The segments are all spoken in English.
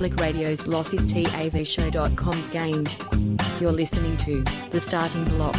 Public Radio's LossisTAVShow.com's game. You're listening to The Starting Block.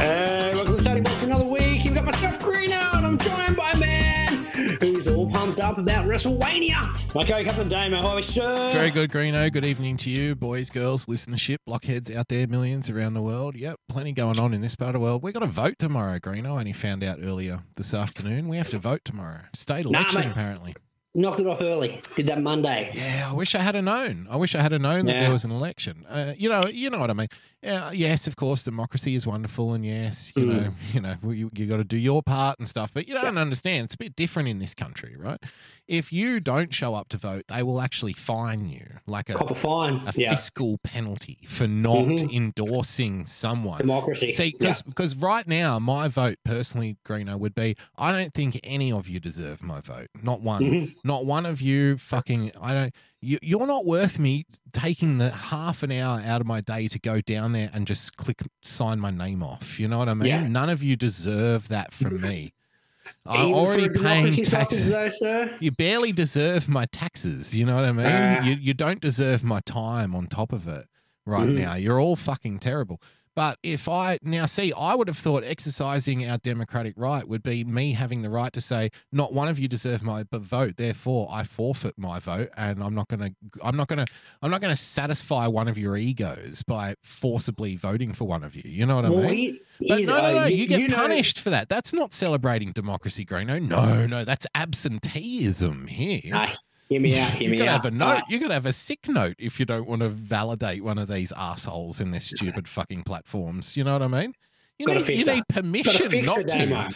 Hey, welcome to the starting block for another week. You've got myself, Greeno, and I'm joined by a man who's all pumped up about WrestleMania. My co-captain Damo, how are we, sir? Very good, Greeno. Good evening to you, boys, girls, listenership, blockheads out there, millions around the world. Yep, plenty going on in this part of the world. we got a vote tomorrow, Greeno. I only found out earlier this afternoon. We have to vote tomorrow. State election, mate. apparently. Knocked it off early. Did that Monday. Yeah, I wish I had a known. I wish I had a known that there was an election. Uh, you know, you know what I mean. Yeah, yes, of course, democracy is wonderful, and yes, you Mm. know, you know, you, you got to do your part and stuff. But you don't understand. It's a bit different in this country, right? If you don't show up to vote, they will actually fine you, like a Cop a fine. a yeah. fiscal penalty for not Mhm. endorsing someone. Democracy. See, because because right now, my vote personally, Greeno, would be I don't think any of you deserve my vote. Not one. Mhm. Not one of you fucking. I don't. You, you're not worth me taking the half an hour out of my day to go down there and just click sign my name off. You know what I mean? Yeah. None of you deserve that from me. I'm already paying sausage, taxes. though, sir. You barely deserve my taxes. You know what I mean? Ah. you, you don't deserve my time on top of it right Mhm. now. You're all fucking terrible. But if I now see, I would have thought exercising our democratic right would be me having the right to say, not one of you deserve my vote. Therefore, I forfeit my vote, and I'm not going to, I'm not going to, I'm not going to satisfy one of your egos by forcibly voting for one of you. You know what I mean? But no, no, no. You, get know- punished for that. That's not celebrating democracy, Greeno. No, no, that's absenteeism here. Hear me out. Hear you me gotta out. have a note. Uh, you gotta have a sick note if you don't want to validate one of these assholes in their stupid fucking platforms. You know what I mean? You Gotta need, you need permission to fix not it, Damo.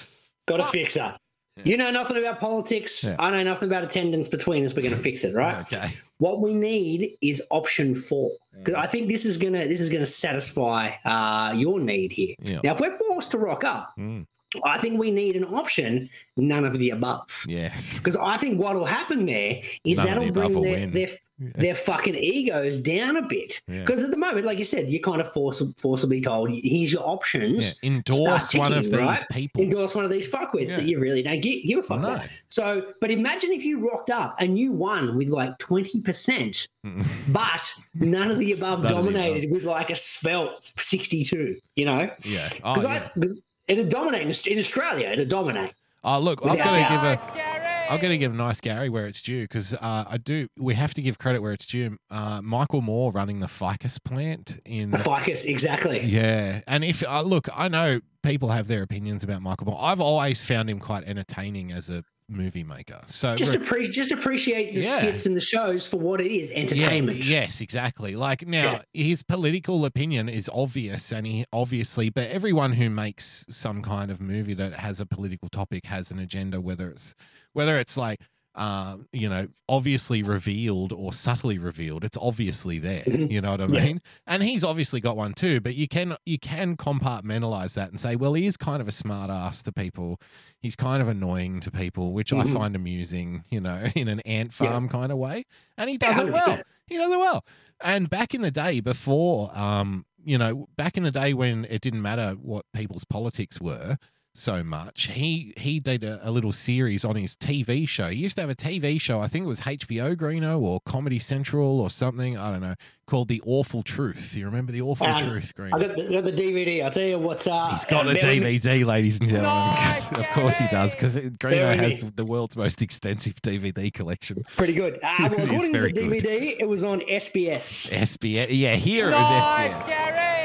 Got to Fuck. fix her. Yeah. You know nothing about politics. Yeah. I know nothing about attendance between us. We're going to fix it, right? Okay. What we need is option four because I think this is gonna this is gonna satisfy uh, your need here. Yeah. Now, if we're forced to rock up, Mm. I think we need an option none of the above. Yes. Because I think what will happen there is None that'll the bring will their, win. their their fucking egos down a bit. Yeah. Because at the moment, like you said, you're kind of force, forcibly told, here's your Yeah. options. Endorse Start one of ticking, these right? people. Endorse one of these fuckwits Yeah. that you really don't give, give a fuck No. about. So, but imagine if you rocked up and you won with like 20%, but none of the above the dominated with like a svelte 62, you know? yeah. Oh, Because yeah. I, it'd dominate in, in Australia, it'd dominate. oh look, I'm going to give a. I've got to give a nice Gary where it's due because uh, I do. We have to give credit where it's due. Uh, Michael Moore running the ficus plant in A ficus, exactly. Yeah, and if uh, look, I know people have their opinions about Michael Moore. I've always found him quite entertaining as a movie maker. So Just, appre- just appreciate the Yeah. skits and the shows for what it is yeah, entertainment. yes, exactly. Like now, his political opinion is obvious, and he obviously, but everyone who makes some kind of movie that has a political topic has an agenda, whether it's whether it's like. Uh, you know, obviously revealed or subtly revealed. It's obviously there. Mhm. You know what I Yeah. mean? And he's obviously got one too. But you can you can compartmentalize that and say, well, he is kind of a smart ass to people. He's kind of annoying to people, which I Mhm. find amusing. You know, in an ant Yeah. farm kind of way. And he Yeah, does it well. 100%. He does it well. And back in the day, before, um, you know, back in the day when it didn't matter what people's politics were so much, he he did a, a little series on his TV show. He used to have a TV show. I think it was HBO Greeno or Comedy Central or something. I don't know. Called The Awful Truth. You remember The Awful Um, Truth, Greeno? I got the, got the DVD. I'll tell you what. Uh, He's got the bear with me- DVD, ladies and gentlemen. 'cause of course he does, because Greeno has me. the world's most extensive DVD collection. Pretty good. Uh, well, according to the very good. DVD, it was on SBS. SBS. Yeah, here it was SBS.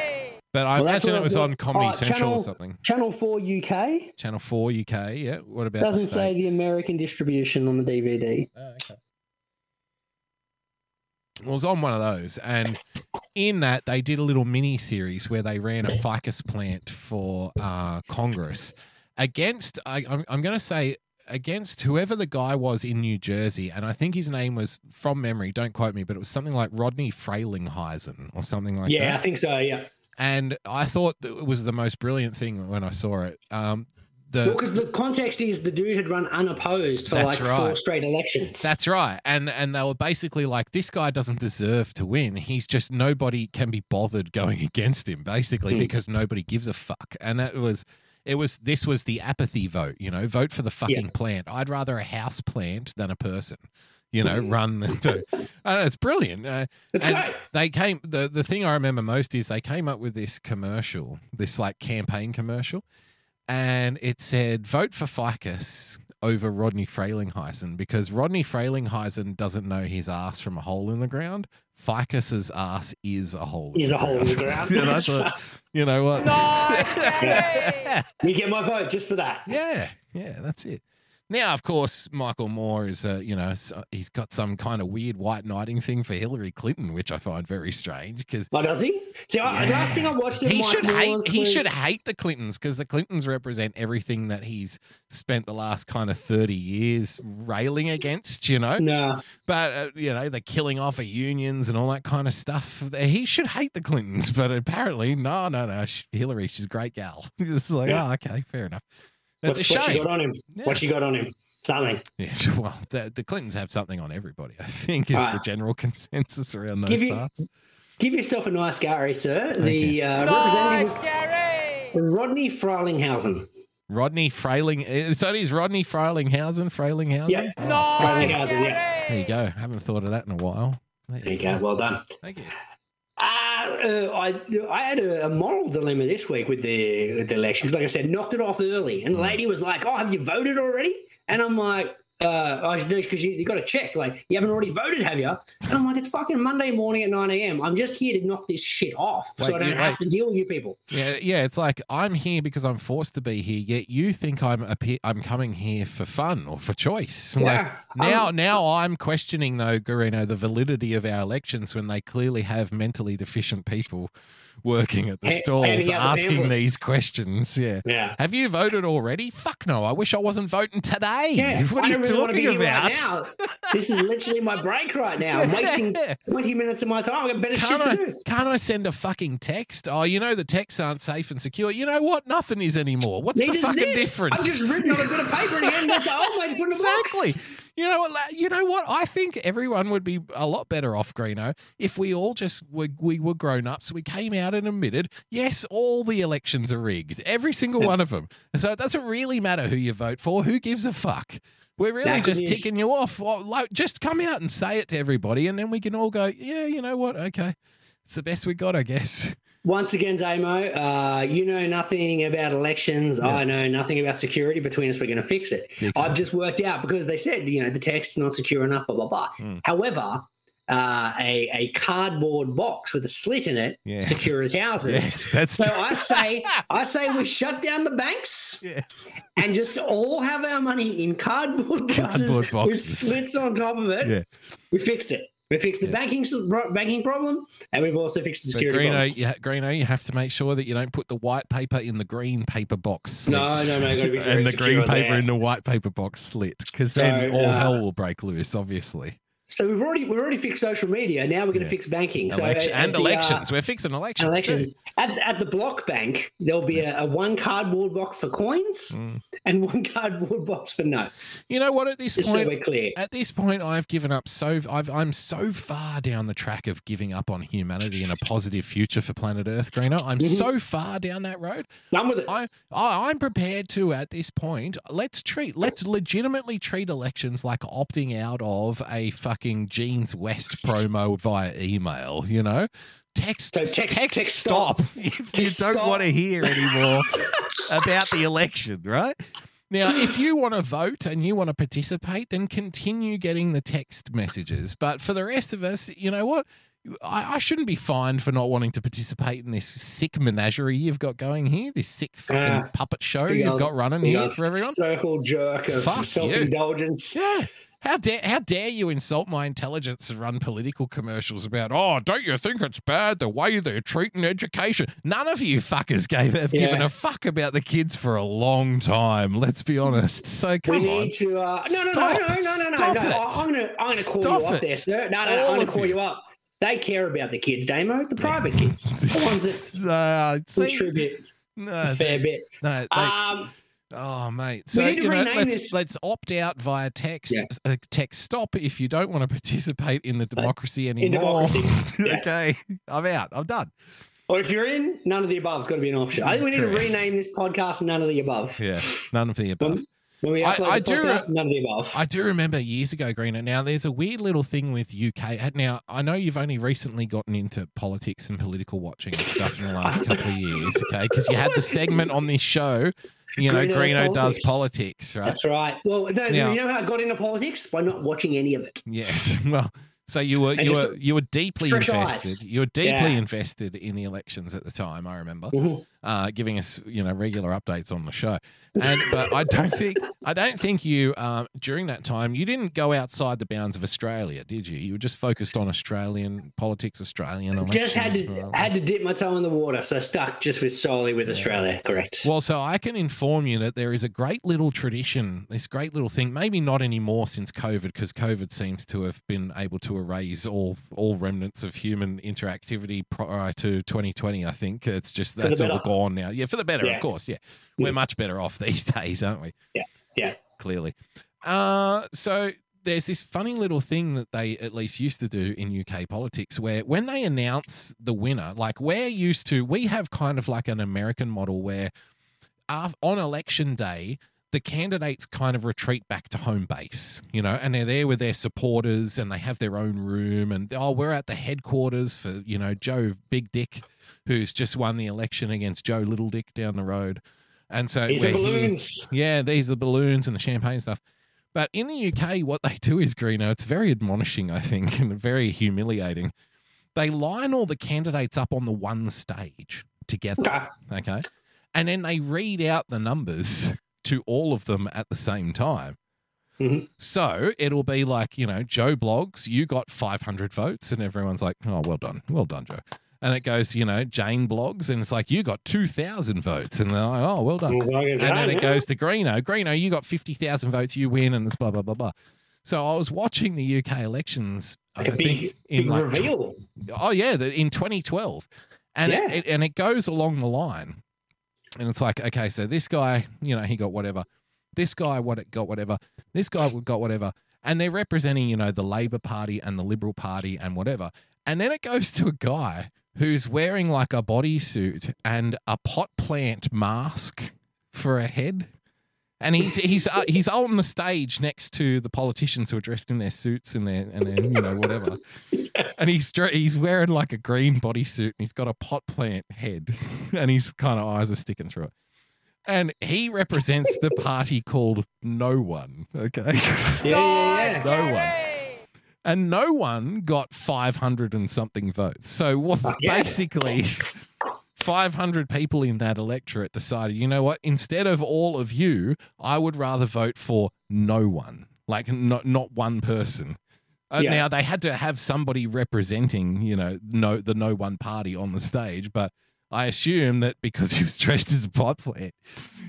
But I Well, imagine it was on Comedy Oh, Central channel, or something. Channel 4 UK Channel 4 UK, yeah. What about doesn't the say the American distribution on the DVD. Oh, okay. Well, it was on one of those, and in that they did a little mini series where they ran a ficus plant for uh, Congress against. I, I'm, I'm going to say against whoever the guy was in New Jersey, and I think his name was from memory. Don't quote me, but it was something like Rodney Frelinghuysen or something like that. yeah, I think so. Yeah. And I thought it was the most brilliant thing when I saw it. Um, the Well, because the context is the dude had run unopposed for like four straight elections. That's right. And and they were basically like, this guy doesn't deserve to win. He's just nobody can be bothered going against him, basically, Hmm. because nobody gives a fuck. And that was it was this was the apathy vote, you know, vote for the fucking plant. I'd rather a house plant than a person. You know, run and it's brilliant. Uh, It's great. They came. The the thing I remember most is they came up with this commercial, this like campaign commercial, and it said vote for Ficus over Rodney Frelinghuysen because Rodney Frelinghuysen doesn't know his ass from a hole in the ground. Ficus's ass is a hole. Is a hole in the ground. and I thought, you know what? No, yeah, You get my vote just for that. yeah, yeah, that's it. Now, of course, Michael Moore is, uh, you know, he's got some kind of weird white knighting thing for Hillary Clinton, which I find very strange because Oh, does he? See, I Yeah. last thing I watched he Mike should hate Moore's he should hate the Clintons because the Clintons represent everything that he's spent the last kind of 30 years railing against, you know. No, But uh, you know, the killing off of unions and all that kind of stuff. He should hate the Clintons, but apparently, no, no, no. Hillary, she's a great gal. It's like, Yeah. oh, okay, fair enough. That's what's, a what she got on him? Yeah. What she got on him? Something. Yeah, well, the, the Clintons have something on everybody. I think is the Ah. general consensus around those Give you- parts. Give yourself a nice Gary, sir. Thank the uh, representative was Rodney Frelinghuysen. Rodney Frailing. eh, So it is Rodney Frelinghuysen. Frelinghuysen. Yeah. Oh, Frelinghuysen, yeah. there you go. I Haven't thought of that in a while. There you go. Well done. Thank you. Uh, I I had a, a moral dilemma this week with the with the elections. Like I said, knocked it off early, and the lady was like, "Oh, have you voted already?" And I'm like, uh, "I should do because you, you got to check. Like, you haven't already voted, have you?" And I'm like, "It's fucking Monday morning at 9 a.m. I'm just here to knock this shit off, so I don't have to deal with you people." Yeah, yeah. It's like I'm here because I'm forced to be here. Yet you think I'm appe- I'm coming here for fun or for choice. Like, Yeah, now, um, now I'm questioning though, Greeno, the validity of our elections when they clearly have mentally deficient people working at the stalls out the asking these questions. Yeah. Yeah. Have you voted already? Fuck no. I wish I wasn't voting today. Yeah, what I are you really want to be talking about? right. This is literally my break right now. I'm wasting 20 minutes of my time. I've got better Can't shit I, to do. can't I send a fucking text? Oh, you know the texts aren't safe and secure. You know what? Nothing is anymore. What's Neither's the fucking difference? I've just written on a bit of paper and handed it to old mate to put in a exactly. You know what? You know what? I think everyone would be a lot better off, Greeno, if we all just were, we were grown ups. We came out and admitted, yes, all the elections are rigged, every single one of them. And So it doesn't really matter who you vote for. Who gives a fuck? We're really That just is- ticking you off. Well, like, just come out and say it to everybody, and then we can all go, yeah, you know what? Okay, it's the best we got, I guess. Once again, Damo, uh, you know nothing about elections. I know nothing about security. Between us, we're going to fix it. Fix I've it. just worked out because they said, you know, the text's not secure enough, blah, blah, blah. Hmm. However, uh, a, a cardboard box with a slit in it Yeah. secures houses. Yes, that's So I say, I say we shut down the banks yes. and just all have our money in cardboard boxes, Cardboard with slits on top of it. Yeah. We fixed it. We fixed the Yeah. banking banking problem, and we've also fixed the But security Greeno, problem. you, Greeno, you have to make sure that you don't put the white paper in the green paper box. Slit. no, no, be and the green paper there. in the white paper box slit, because So, then all uh, hell will break loose. Obviously, So we've already we've already fixed social media. Now we're going to Yeah. fix banking. So at- at and the, uh, elections. We're fixing elections. election too. at, at the block bank, there'll be a, a one cardboard box for coins Mm. and one cardboard box for notes. You know what? At this Just so point, we're clear. at this point, I've given up. So I've, I'm so far down the track of giving up on humanity and a positive future for planet Earth, Greeno. I'm Mhm. so far down that road. Done with it. I, I I'm prepared to at this point. Let's treat let's legitimately treat elections like opting out of a fucking Jeanswest promo via email. You know, text So text, text- text, text stop, stop. if you don't stop. want to hear anymore about the election, right? Now, if you want to vote and you want to participate, then continue getting the text messages. But for the rest of us, you know what? I, I shouldn't be fined for not wanting to participate in this sick menagerie you've got going here, this sick fucking Ah, puppet show you've got running here for everyone. Circle jerk of self indulgence. Yeah. How dare how dare you insult my intelligence and run political commercials about oh don't you think it's bad the way they're treating education? None of you fuckers gave have given a fuck about the kids for a long time. Let's be honest. So come we on. need to. Uh, no, no, Stop. no, no, no, no, no. No. I'm gonna, I'm gonna call Stop you up it. there, sir. No, no, no. All I'm gonna call you. you up. They care about the kids, Damo. The private kids, the ones that uh, see, contribute no, a fair they- bit. no, they- Um, Oh mate, so you know, let's this- let's opt out via text. Yeah. Uh, text stop if you don't want to participate in the democracy anymore. democracy, yeah. okay, I'm out. I'm done. or if you're in, none of the above's got to be an option. I think we need to rename this podcast "None of the Above." Yeah, none of the above. When we I- upload I do podcast, re- none of the above. I do remember years ago, Greeno. Now, there's a weird little thing with UK. Now, I know you've only recently gotten into politics and political watching and stuff in the last couple of years, okay? Because you had the segment on this show, you know, Greeno does Greeno does politics. right? That's right. Well, no, Now- you know how I got into politics by not watching any of it. Yes. Well, so you were you were you were deeply invested. eyes. You were deeply Yeah. invested in the elections at the time. I remember Mhm. Uh, giving us you know regular updates on the show. And but I don't think I don't think you um, during that time you didn't go outside the bounds of Australia, did you? You were just focused on Australian politics, Australian. Just had to well. had to dip my toe in the water, so stuck just with solely with Australia. Correct. Well, so I can inform you that there is a great little tradition, this great little thing, maybe not anymore since COVID, because COVID seems to have been able to erase all all remnants of human interactivity prior to 2020. I think it's just that's all. Gone now. Yeah, for the better, Yeah. of course. Yeah, we're much better off these days, aren't we? Yeah, yeah. Clearly. Uh, so there's this funny little thing that they at least used to do in UK politics where when they announce the winner, like we're used to, we have kind of like an American model where on election day, the candidates kind of retreat back to home base, you know, and they're there with their supporters and they have their own room. And oh, we're at the headquarters for, you know, Joe Big Dick, who's just won the election against Joe Little Dick down the road. And so These are we're here- yeah, these are the balloons and the champagne stuff. But in the UK, what they do is, Greeno, it's very admonishing, I think, and very humiliating. They line all the candidates up on the one stage together, Okay. And then they read out the numbers to all of them at the same time. Mhm. So it'll be like, you know, Joe Bloggs, you got 500 votes, and everyone's like, oh, well done. Well done, Joe. And it goes, you know, Jane Bloggs, and it's like, you got 2,000 votes. And they're like, oh, well done. Well, And try, then it goes to Greeno. Greeno, you got 50,000 votes, you win, and it's blah, blah, blah, blah. So I was watching the UK elections, like I a big, in big like, reveal. oh, yeah, the, in 2012. And, Yeah. it, it, and it goes along the line. And it's like, okay, so this guy, you know, he got whatever. This guy what it got whatever. This guy got whatever. And they're representing, you know, the Labour Party and the Liberal Party and whatever. And then it goes to a guy who's wearing like a bodysuit and a pot plant mask for a head. And he's he's uh, he's on the stage next to the politicians who are dressed in their suits and their and their you know whatever, and he's he's wearing like a green bodysuit and he's got a pot plant head, and his kind of eyes are sticking through it, and he represents the party called No One. Okay, Yeah, yeah, yeah. No One, and No One got five hundred and something votes. So what yeah. basically. 500 people in that electorate decided, you know what? Instead of all of you, I would rather vote for no one, like not not one person. Uh, Yeah. Now they had to have somebody representing, you know, no the no one party on the stage, but I assume that because he was dressed as a pot plant,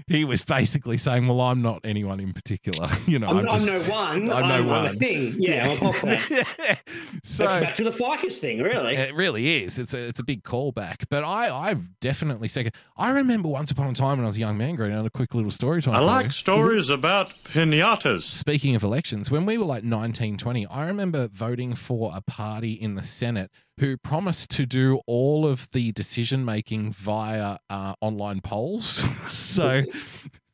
he was basically saying, "Well, I'm not anyone in particular, you know. I'm, I'm, I'm just, no one. I'm no I'm, one. a thing. Yeah, I'm a pop plant. so That's back to the ficus thing, really. it really is. It's a it's a big callback. But I I've definitely second. I remember once upon a time when I was a young man, growing a quick little story time. I like you. stories about pinatas. Speaking of elections, when we were like 19, 20, I remember voting for a party in the Senate who promised to do all of the decision making via uh, online polls. so,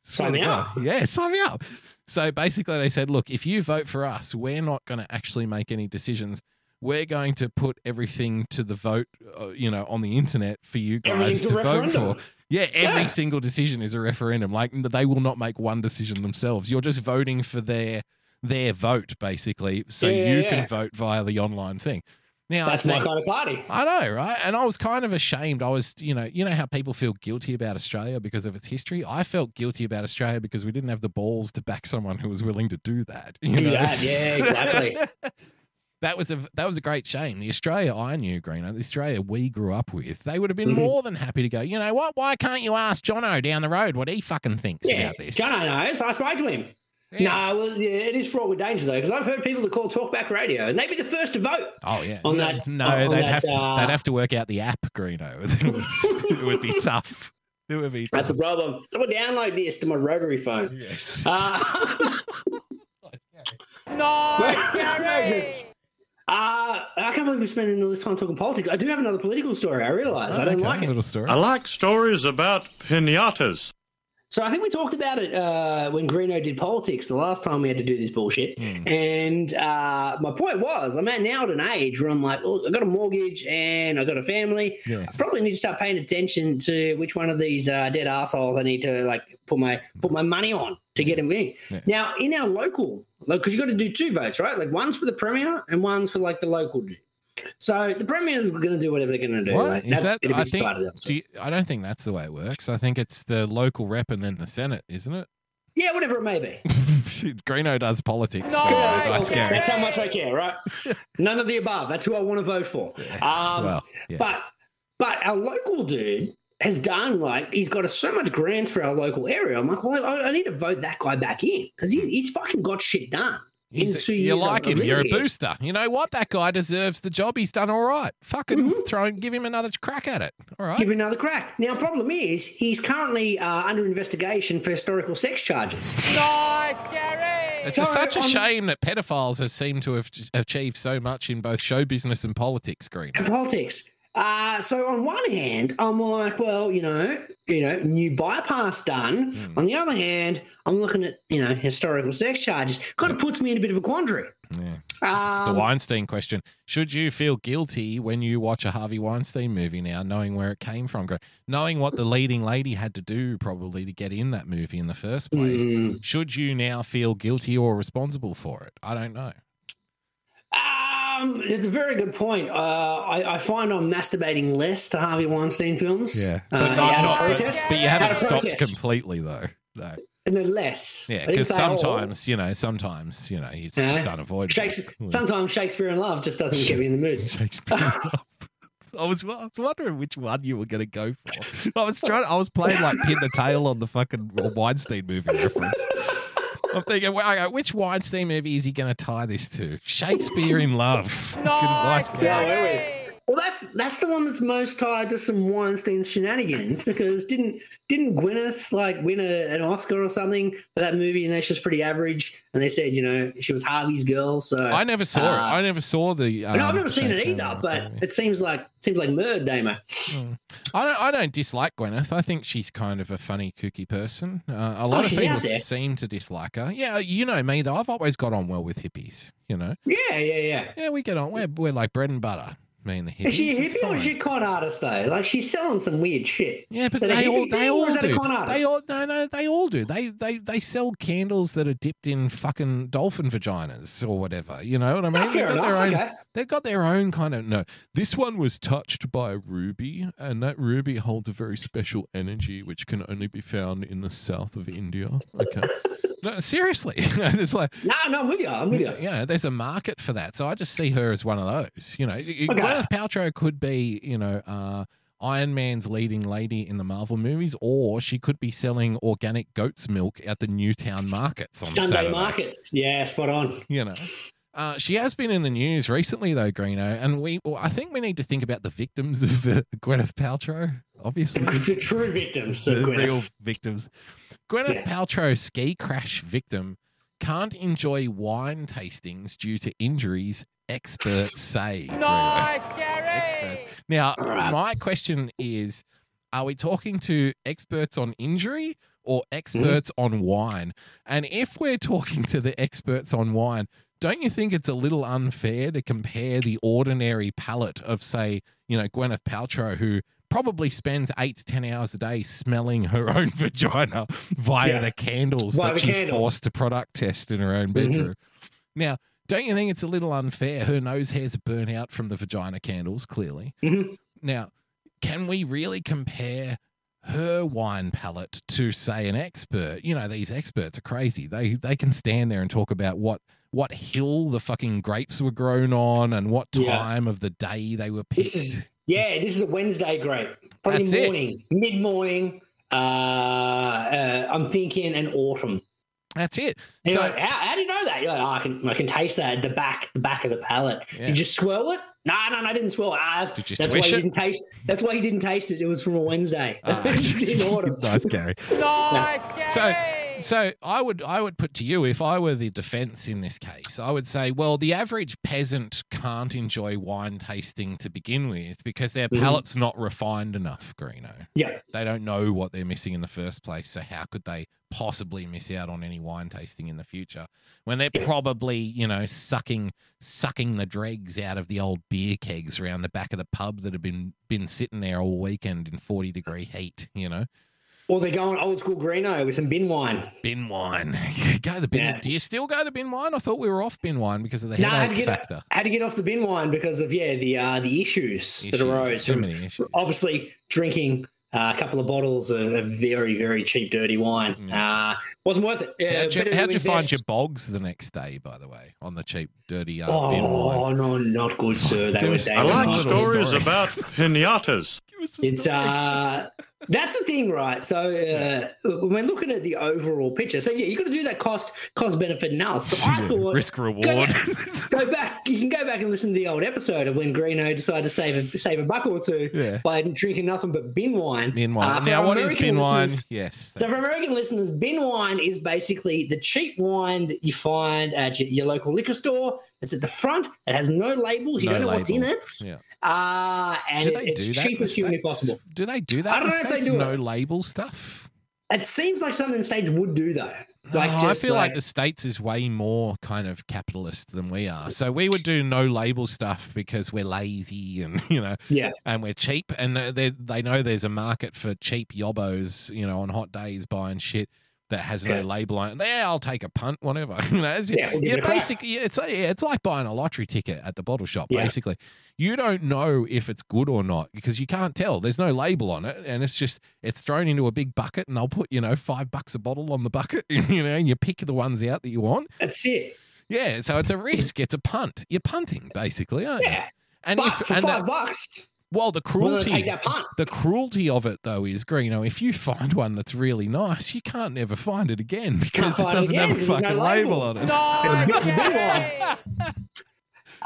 swear me up. Yeah, sign me up. So basically, they said, look, if you vote for us, we're not going to actually make any decisions. We're going to put everything to the vote, uh, you know, on the internet for you guys to vote for. Yeah, every Yeah. single decision is a referendum. Like they will not make one decision themselves. You're just voting for their their vote, basically, so Yeah, you yeah, can vote via the online thing. Now, That's my kind of party. I know, right? And I was kind of ashamed. I was, you know, you know how people feel guilty about Australia because of its history. I felt guilty about Australia because we didn't have the balls to back someone who was willing to do that. You Do know? that, yeah, exactly. that was a that was a great shame. The Australia I knew, Greeno, the Australia we grew up with, they would have been Mhm. more than happy to go. You know what? Why can't you ask Jono down the road what he fucking thinks Yeah, about this? Jono knows. I spoke to him. Yeah. No, well, yeah, it is fraught with danger though, because I've heard people that call talkback radio, and they'd be the first to vote. Oh yeah. on no, that- no, on they'd that, have to uh, they'd have to work out the app, Greeno. it would be tough. It would be That's a problem. I'm gonna download this to my rotary phone. yes. Uh, no, Uh, I can't believe we're spending all this time talking politics. I do have another political story. I realise I don't Okay, like it. Little story. I like stories about pinatas. So I think we talked about it uh, when Greeno did politics the last time we had to do this bullshit. Hmm. And uh, my point was, I'm at now at an age where I'm like, oh, I got a mortgage and I got a family. I probably need to start paying attention to which one of these uh, dead assholes I need to like put my put my money on to get him in. Yeah. Now in our local, like, because you got to do two votes, right? Like one's for the premier and one's for like the local. Dude. So the premier's are going to do whatever they're going to do. What Like, that's that? gonna be I think. Do you, I don't think that's the way it works. I think it's the local rep and then the Senate, isn't it? yeah, whatever it may be. Greeno does politics. Yeah, man. that's, That's okay. That's how much I care, right? None of the above. That's who I want to vote for. Yes, Um, well, yeah. But but our local dude has done like he's got so much grants for our local area. I'm like, well, I, I need to vote that guy back in because he, he's fucking got shit done. In He's- two you years like of- of him. You're a living here. booster. You know what? That guy deserves the job. He's done all right. Fucking Mhm. throw him, give him another crack at it. All right. Give him another crack. Now, problem is, he's currently uh, under investigation for historical sex charges. Nice, Gary. It's So, such a on- shame that pedophiles have seemed to have achieved so much in both show business and politics, Green. and politics. Uh, so on one hand, I'm like, well, you know, you know, new bypass done. Hmm. On the other hand, I'm looking at you know historical sex charges. Kind of puts me in a bit of a quandary. Yeah. It's the Um, Weinstein question. Should you feel guilty when you watch a Harvey Weinstein movie now, knowing where it came from, knowing what the leading lady had to do probably to get in that movie in the first place? mm, Should you now feel guilty or responsible for it? I don't know. Um, it's a very good point. Uh, I, I find I'm masturbating less to Harvey Weinstein films. but, uh, not, not- but- protest. but you haven't stopped completely though. No. No, less. Yeah, because say all. sometimes, you know, sometimes, you know, it's Yeah. just unavoidable. Shakespeare, sometimes Shakespeare in Love just doesn't get me in the mood. Shakespeare. I was, I was wondering which one you were going to go for. I was trying. I was playing like pin the tail on the fucking Weinstein movie reference. I'm thinking, well, which Weinstein movie is he going to tie this to? Shakespeare in Love. Nice. We? Well, that's that's the one that's most tied to some Weinstein shenanigans because didn't didn't Gwyneth like win a, an Oscar or something for that movie and she was pretty average and they said you know she was Harvey's girl so I never saw it. Uh, I never saw the. no, I've um, never seen it either, but it seems like seems like murder, Damo. I don't. I don't dislike Gwyneth. I think she's kind of a funny, kooky person. Uh, a lot Oh, of people seem to dislike her. Yeah, you know me though. I've always got on well with hippies. You know. Yeah, yeah, yeah. Yeah, we get on. We're we're like bread and butter. The hippies. Is she a hippie or is she a con artist though? Like she's selling some weird shit. Yeah, but Is that a they all, they all is that a do. They all no no they all do. They they they sell candles that are dipped in fucking dolphin vaginas or whatever. You know what I mean? Oh, fair They've got enough. their own- Okay. They've got their own kind of no. This one was touched by a ruby, and that ruby holds a very special energy which can only be found in the south of India. Okay. No, seriously, it's like No, no, I'm with you. I'm with you. you know, there's a market for that. So I just see her as one of those. You know, Gwyneth Paltrow could be, you know, uh, Iron Man's leading lady in the Marvel movies, or she could be selling organic goat's milk at the Newtown markets on Sunday Saturday. markets. Yeah, spot on. You know. Uh, she has been in the news recently, though, Greeno, and we. Well, I think we need to think about the victims of uh, Gwyneth Paltrow. Obviously, The true victims of the Gwyneth. real victims. Gwyneth Yeah. Paltrow, ski crash victim, can't enjoy wine tastings due to injuries. Experts say. Nice, Gary. Now, my question is: Are we talking to experts on injury or experts Mm-hmm. on wine? And if we're talking to the experts on wine, don't you think it's a little unfair to compare the ordinary palate of, say, you know, Gwyneth Paltrow, who probably spends eight to 10 hours a day smelling her own vagina via Yeah. the candles that the she's candles. forced to product test in her own Mhm. bedroom? Now, don't you think it's a little unfair? Her nose hairs are burnt out from the vagina candles, clearly. Mhm. Now, can we really compare her wine palate to, say, an expert? You know, these experts are crazy. They they can stand there and talk about what what hill the fucking grapes were grown on and what Yeah. time of the day they were picked. This is yeah, this is a Wednesday grape. Probably That's it. morning, mid morning. Uh, uh, I'm thinking an autumn. That's it. You're So like, how, how do you know that? You're like, oh, I can I can taste that at the back the back of the palate. Yeah. Did you swirl it? No, no, no, I didn't swirl it. Ah, Did you that's why swish you it? didn't taste. That's why you didn't taste it. It was from a Wednesday Ah, in autumn. nice, Gary. Yeah. So So I would I would put to you if I were the defense in this case, I would say, well, the average peasant can't enjoy wine tasting to begin with because their Mhm. palate's not refined enough, Greeno. Yeah. They don't know what they're missing in the first place, so how could they possibly miss out on any wine tasting in the future when they're Yeah. probably, you know, sucking sucking the dregs out of the old beer kegs around the back of the pub that have been been sitting there all weekend in 40 degree heat, you know? Or they're going old school Greeno with some bin wine. Bin wine. go the bin. Yeah. Do you still go to bin wine? I thought we were off bin wine because of the No, I had to get factor. had to get off the bin wine because of yeah the uh, the issues, that arose Too from many issues. obviously drinking uh, a couple of bottles of, of very very cheap dirty wine. Uh, wasn't worth it. How'd you, how'd you find your bogs the next day, by the way, on the cheap, dirty uh, bin wine? Oh no, not good, sir. They Give were I Give us a like little stories story. about pinatas. It's uh that's the thing, right? So uh, when we're looking at the overall picture, so yeah, you got to do that cost cost benefit analysis. So I thought Risk go reward. back, go back. You can go back and listen to the old episode of when Greeno decided to save a save a buck or two Yeah. by drinking nothing but bin wine. Bin wine. Uh, now, what is American bin wine? Yes. So, for American listeners, bin wine is basically the cheap wine that you find at your, your local liquor store. It's at the front. It has no labels. You No don't know what's in it. Yeah. Uh, and it- it's do that? in cheap as humanly possible. Do they do that? I don't know if they do no it. label stuff. It seems like something the states would do though. Like No, I feel like, the states is way more kind of capitalist than we are. So we would do no label stuff because we're lazy and you know yeah, and we're cheap, and uh, they they know there's a market for cheap yobos, you know, on hot days buying shit that has no Okay. label on it. Yeah, I'll take a punt, whatever. You know, it's, Yeah, yeah, it a crack. basically, yeah, it's yeah, it's like buying a lottery ticket at the bottle shop. Yeah. Basically, you don't know if it's good or not because you can't tell. There's no label on it, and it's just it's thrown into a big bucket, and they'll put you know five bucks a bottle on the bucket, you know, and you pick the ones out that you want. that's it. Yeah, so it's a risk. It's a punt. You're punting basically, aren't you? Yeah, And but if for and five that, bucks, well, the cruelty take that punt. the cruelty of it, though, is Greeno. If you find one that's really nice, you can't never find it again because it doesn't again have a there's no fucking label. label. on it. It's, it's.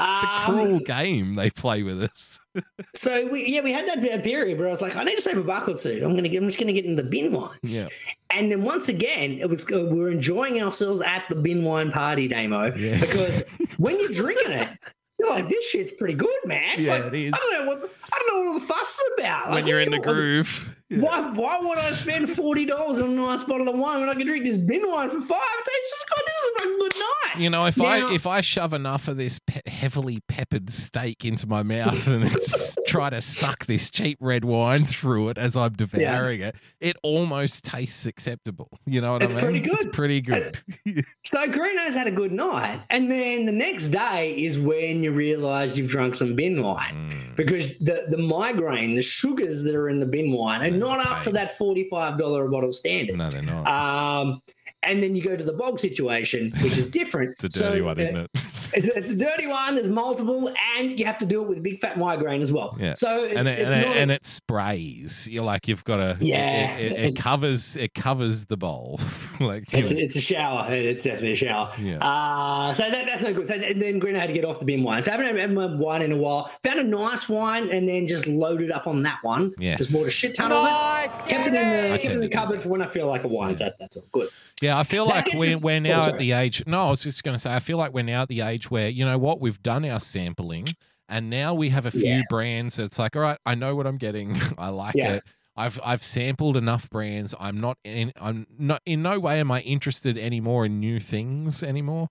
It's a Um, cruel game they play with us. So we, yeah, we had that period where I was like, I need to save a buck or two. I'm gonna get, I'm just gonna get in the bin wines. Yeah. And then once again, it was uh, we we're enjoying ourselves at the bin wine party, Damo, Yes. because when you're drinking it, you're like, this shit's pretty good, man. Yeah, Like, it is. I don't know what the, I don't know what all the fuss is about. when Like, you're in the groove. Yeah. Why, why would I spend forty dollars on a nice bottle of wine when I can drink this bin wine for five? It's just God, this is a fucking good night. You know, if Now- I if I shove enough of this pe- heavily peppered steak into my mouth and it's try to suck this cheap red wine through it as I'm devouring it, it almost tastes acceptable. You know what It's I mean? It's pretty good. It's pretty good. So Greeno's had a good night, and then the next day is when you realise you've drunk some bin wine Mm. because the the migraine, the sugars that are in the bin wine, are not up to that forty five dollar a bottle standard. No, they're not. Um, and then you go to the bog situation, which is different. it's a dirty So, one, uh, isn't it? It's, it's a dirty one. There's multiple, and you have to do it with big fat migraine as well. Yeah. So it's, and it, it's and, it, not and it sprays. You're like you've got to. Yeah, It, it, it covers. It covers the bowl. like It's, it's a shower. It's definitely a shower. Yeah. Uh, so that, that's no good. So th- then Green had to get off the bin wine. So I haven't had my wine in a while. Found a nice wine and then just loaded up on that one. Yes. Just bought a shit ton of it. Kept it in the, kept it in the cupboard for when I feel like a wine. So that, that's all good. yeah, I feel That like we're, us- we're oh, now at the age. No, I was just going to say, I feel like we're now at the age where you know what we've done our sampling, and now we have a few Yeah. brands. That's like, all right, I know what I'm getting. I like Yeah. it. I've I've sampled enough brands. I'm not in. I'm not in no way am I interested anymore in new things anymore.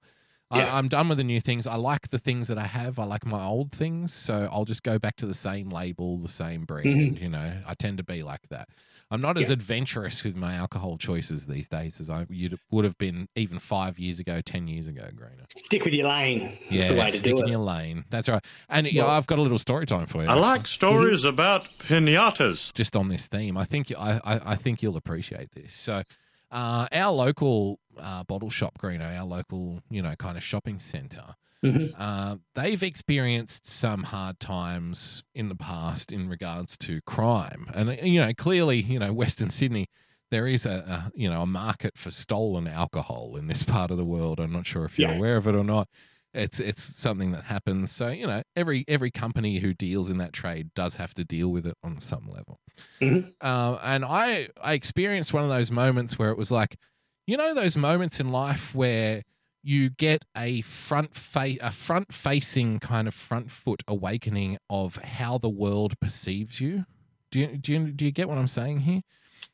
Yeah. I, I'm done with the new things. I like the things that I have. I like my old things, so I'll just go back to the same label, the same brand. Mm-hmm. You know, I tend to be like that. I'm not as Mm-hmm. Yeah. adventurous with my alcohol choices these days as I you'd, would have been even five years ago, ten years ago, Greeno. Stick with your lane. That's Yeah, the way to stick in your lane. That's right. And yeah, Well- I've got a little story time for you I like stories about pinatas. just on this theme. I think I, I, I think you'll appreciate this. So, uh, our local uh, bottle shop, Greeno, our local you know kind of shopping centre, Mhm. uh, they've experienced some hard times in the past in regards to crime, and uh, you know clearly you know Western Sydney. There is a, a you know a market for stolen alcohol in this part of the world. I'm not sure if you're Yeah. aware of it or not. It's it's something that happens. So you know every every company who deals in that trade does have to deal with it on some level. Mhm. Uh, and I I experienced one of those moments where it was like, You know those moments in life where you get a front fa- a front facing kind of front foot awakening of how the world perceives you. Do you do you do you get what I'm saying here?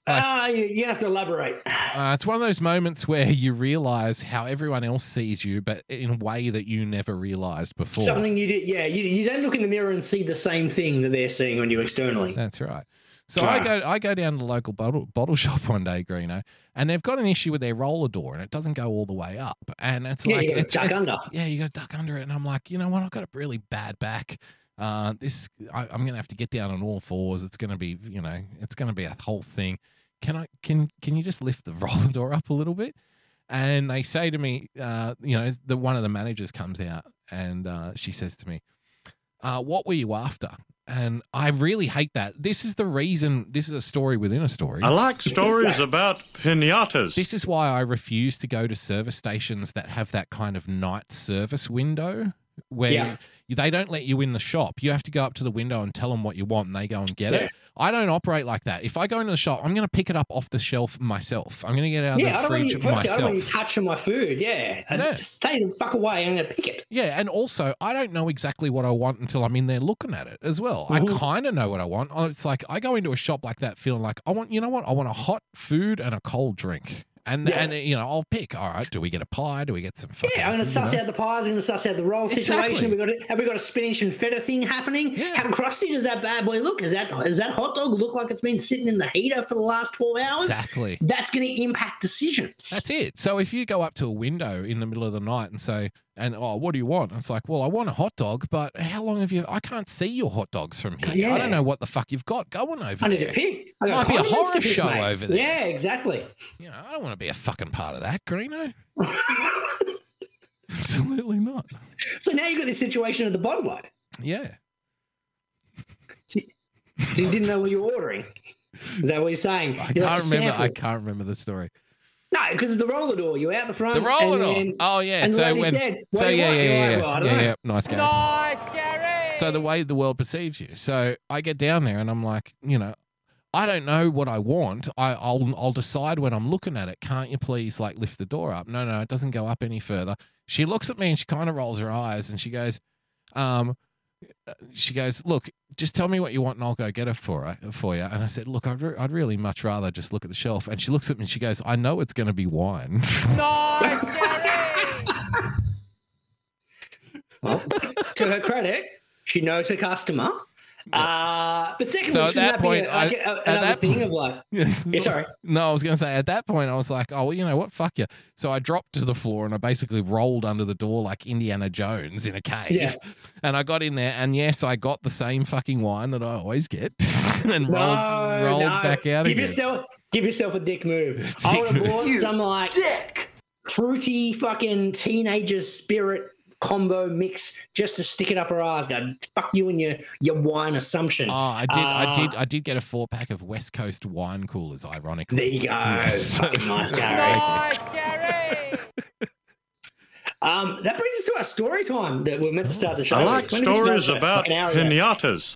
Ah, you, you have to elaborate. Uh, it's one of those moments where you realize how everyone else sees you, but in a way that you never realized before. Something you did, yeah. You, you don't look in the mirror and see the same thing that they're seeing on you externally. That's right. So I Ah. go I go down to the local bottle bottle shop one day, Greeno, and they've got an issue with their roller door and it doesn't go all the way up. And it's Yeah, like you gotta it's, duck it's- under. Yeah, you got to duck under it. And I'm like, you know what? I've got a really bad back. Uh, this I, I'm gonna have to get down on all fours. It's gonna be, you know, it's gonna be a whole thing. Can I can can you just lift the roller door up a little bit? And they say to me, uh, you know, the one of the managers comes out and uh, she says to me, uh, "What were you after?" And I really hate that. This is the reason. This is a story within a story. I like stories about pinatas. This is why I refuse to go to service stations that have that kind of night service window where Yeah. they don't let you in the shop. You have to go up to the window and tell them what you want and they go and get Yeah. it. I don't operate like that. If I go into the shop, I'm going to pick it up off the shelf myself. I'm going to get out Yeah, I of the don't, want fridge you, firstly, I don't want you myself. touching my food. Yeah. And Yeah. Just stay the fuck away. I'm going to pick it. Yeah, and also I don't know exactly what I want until I'm in there looking at it as well. Mhm. I kind of know what I want. Oh, It's like I go into a shop like that feeling like I want, you know what? I want a hot food and a cold drink. And Yeah. and you know, I'll pick. All right, do we get a pie? Do we get some fucking Yeah, I'm going to suss know? out the pies. I'm going to suss out the roll Exactly. situation. Have we, got a, have we got a spinach and feta thing happening? Yeah. How crusty does that bad boy look? Is that does that hot dog look like it's been sitting in the heater for the last 12 hours? Exactly. That's going to impact decisions. That's it. So if you go up to a window in the middle of the night and say, and oh, what do you want? It's like, well, I want a hot dog, but how long have you? I can't see your hot dogs from here. I don't know what the fuck you've got going over I need there. to pick. I got Might be a horror pick, show mate. over there. Yeah, exactly. You know, I don't want to be a fucking part of that, Greeno. Absolutely not. so now you've got this situation at the bottom line. Yeah. So you didn't know what you were ordering. Is that what you're saying? I You like can't to remember. I can't remember the story. No, because of the roller door. You're out the front. The roller door. then- Oh yeah. and the so lady when said, so do yeah want?" yeah You're yeah like, yeah "Well, yeah, yeah. Nice guy. Nice, Gary. So the way the world perceives you. So I get down there and I'm like, you know, I don't know what I want. I, I'll I'll decide when I'm looking at it. Can't you please like lift the door up? No, no, it doesn't go up any further. She looks at me and she kind of rolls her eyes and she goes, um, she goes, look, just tell me what you want and I'll go get it for her, for you. And I said, look, I'd, re- I'd really much rather just look at the shelf. And she looks at me and she goes, I know it's going to be wine. Nice, Gary. Well, to her credit, she knows her customer. Uh, but secondly, So at that that, point, a, like I- a- at another that thing point- of like, Yeah, yeah, sorry. No, I was going to say at that point, I was like, oh, well, you know what? Fuck you. So I dropped to the floor and I basically rolled under the door like Indiana Jones in a cave. Yeah. And I got in there, and yes, I got the same fucking wine that I always get and rolled, no, rolled no. back out give again. Yourself, give yourself a dick move. I would have bought some like Dick. fruity fucking teenager spirit combo mix just to stick it up her ass. Go fuck you and your your wine assumption. Oh, I did, I Ah. did, I did get a four pack of West Coast wine coolers. Ironically, there you go. Yes. Nice, Gary. Nice, Gary. Um, that brings us to our story time that we're meant to start the show. I like When did we start stories about Like an hour ago. pinatas.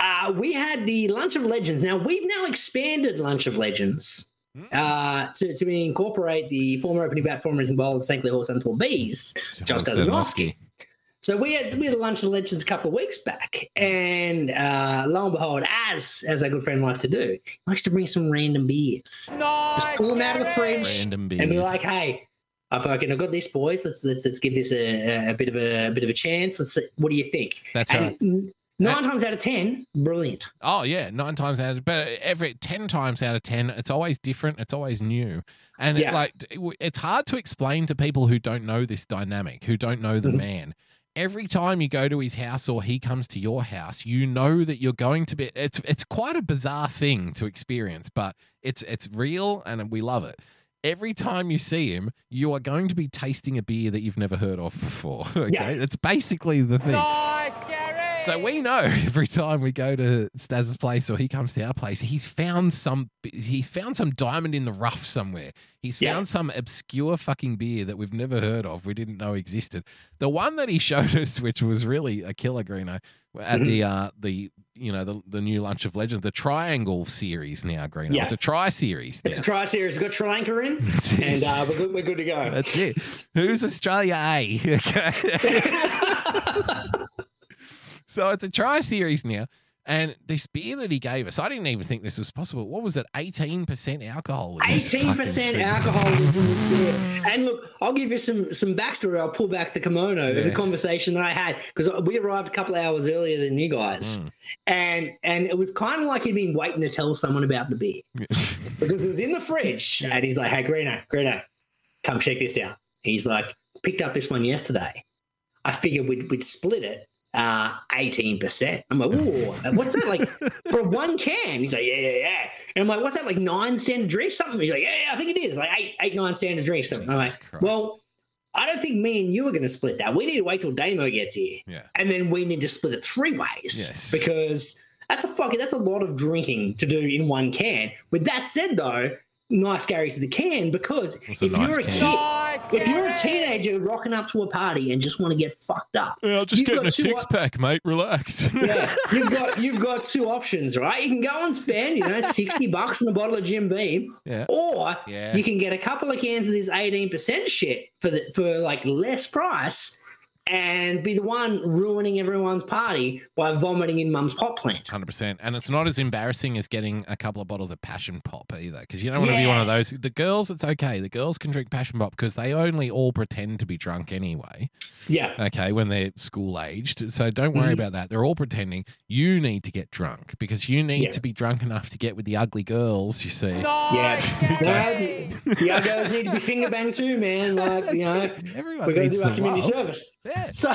Uh, we had the Lunch of Legends. Now we've now expanded Lunch of Legends uh, to, to incorporate the former opening bat, former opening bowl, St. Clair Horse Untold Bees, Josh Stasinowski. So we had we had the Lunch of Legends a couple of weeks back, and uh, lo and behold, as as our good friend likes to do, he likes to bring some random beers. Nice. Just pull them out of the fridge and be like, "Hey, I fucking I've got this, boys. Let's let's let's give this a, a bit of a, a bit of a chance. Let's. see- What do you think?" That's and right. N- Nine times out of ten, brilliant. Oh yeah, nine times out of but every ten times out of ten, it's always different. It's always new, and it, Yeah. like it's hard to explain to people who don't know this dynamic, who don't know the Mhm. man. Every time you go to his house or he comes to your house, you know that you're going to be. It's it's quite a bizarre thing to experience, but it's it's real and we love it. Every time you see him, you are going to be tasting a beer that you've never heard of before. Okay, Yeah. it's basically the thing. Nice, Gary. So we know every time we go to Staz's place or he comes to our place, he's found some he's found some diamond in the rough somewhere. He's Yeah. found some obscure fucking beer that we've never heard of, we didn't know existed. The one that he showed us, which was really a killer Greeno, at the Mm-hmm. uh the you know the the new Lunch of Legends, the Triangle series now, Greeno. Yeah. It's a tri series. It's a tri series We've got Sri Lanka in, and uh, we're, good, we're good to go. That's it. Who's Australia A? Okay. So it's a try series now. And this beer that he gave us, I didn't even think this was possible. What was it? 18% alcohol. in this Eighteen fucking percent thing. alcohol is in this beer. And look, I'll give you some some backstory. I'll pull back the kimono of the conversation that I had because we arrived a couple of hours earlier than you guys, Mm. and and it was kind of like he'd been waiting to tell someone about the beer because it was in the fridge, and he's like, "Hey, Greeno, Greeno, come check this out." He's like, "Picked up this one yesterday. I figured we'd we'd split it." Uh, 18%. I'm like, whoa, what's that like for one can? He's like, yeah, yeah, yeah. And I'm like, what's that like nine standard drinks? Something. He's like, yeah, yeah, I think it is like eight, eight, nine standard drinks. Something. I'm like, Christ. well, I don't think me and you are going to split that. We need to wait till Damo gets here, Yeah. and then we need to split it three ways Yes. because that's a fucking that's a lot of drinking to do in one can. With that said, though, nice Gary to the can because What's if nice you're a can? kid. Nice, If you're a teenager rocking up to a party and just want to get fucked up, Yeah, just You've getting got a six op- pack, mate. Relax. yeah, you've got you've got two options, right? You can go and spend, you know, sixty bucks on a bottle of Jim Beam, Yeah. or Yeah. you can get a couple of cans of this eighteen percent shit for the for like less price, and be the one ruining everyone's party by vomiting in mum's pot plant. Hundred percent, and it's not as embarrassing as getting a couple of bottles of passion pop either, because you don't want to be one of those. The girls, it's okay. The girls can drink passion pop because they only all pretend to be drunk anyway. Yeah, Okay, when they're school aged, so don't worry Mhm. about that. They're all pretending. You need to get drunk because you need Yeah. to be drunk enough to get with the ugly girls. You see, Nice, yeah. Gary. Well, the, the uggos need to be finger banged too, man. Like you know, everyone we're going to do our community love. service. Yeah. So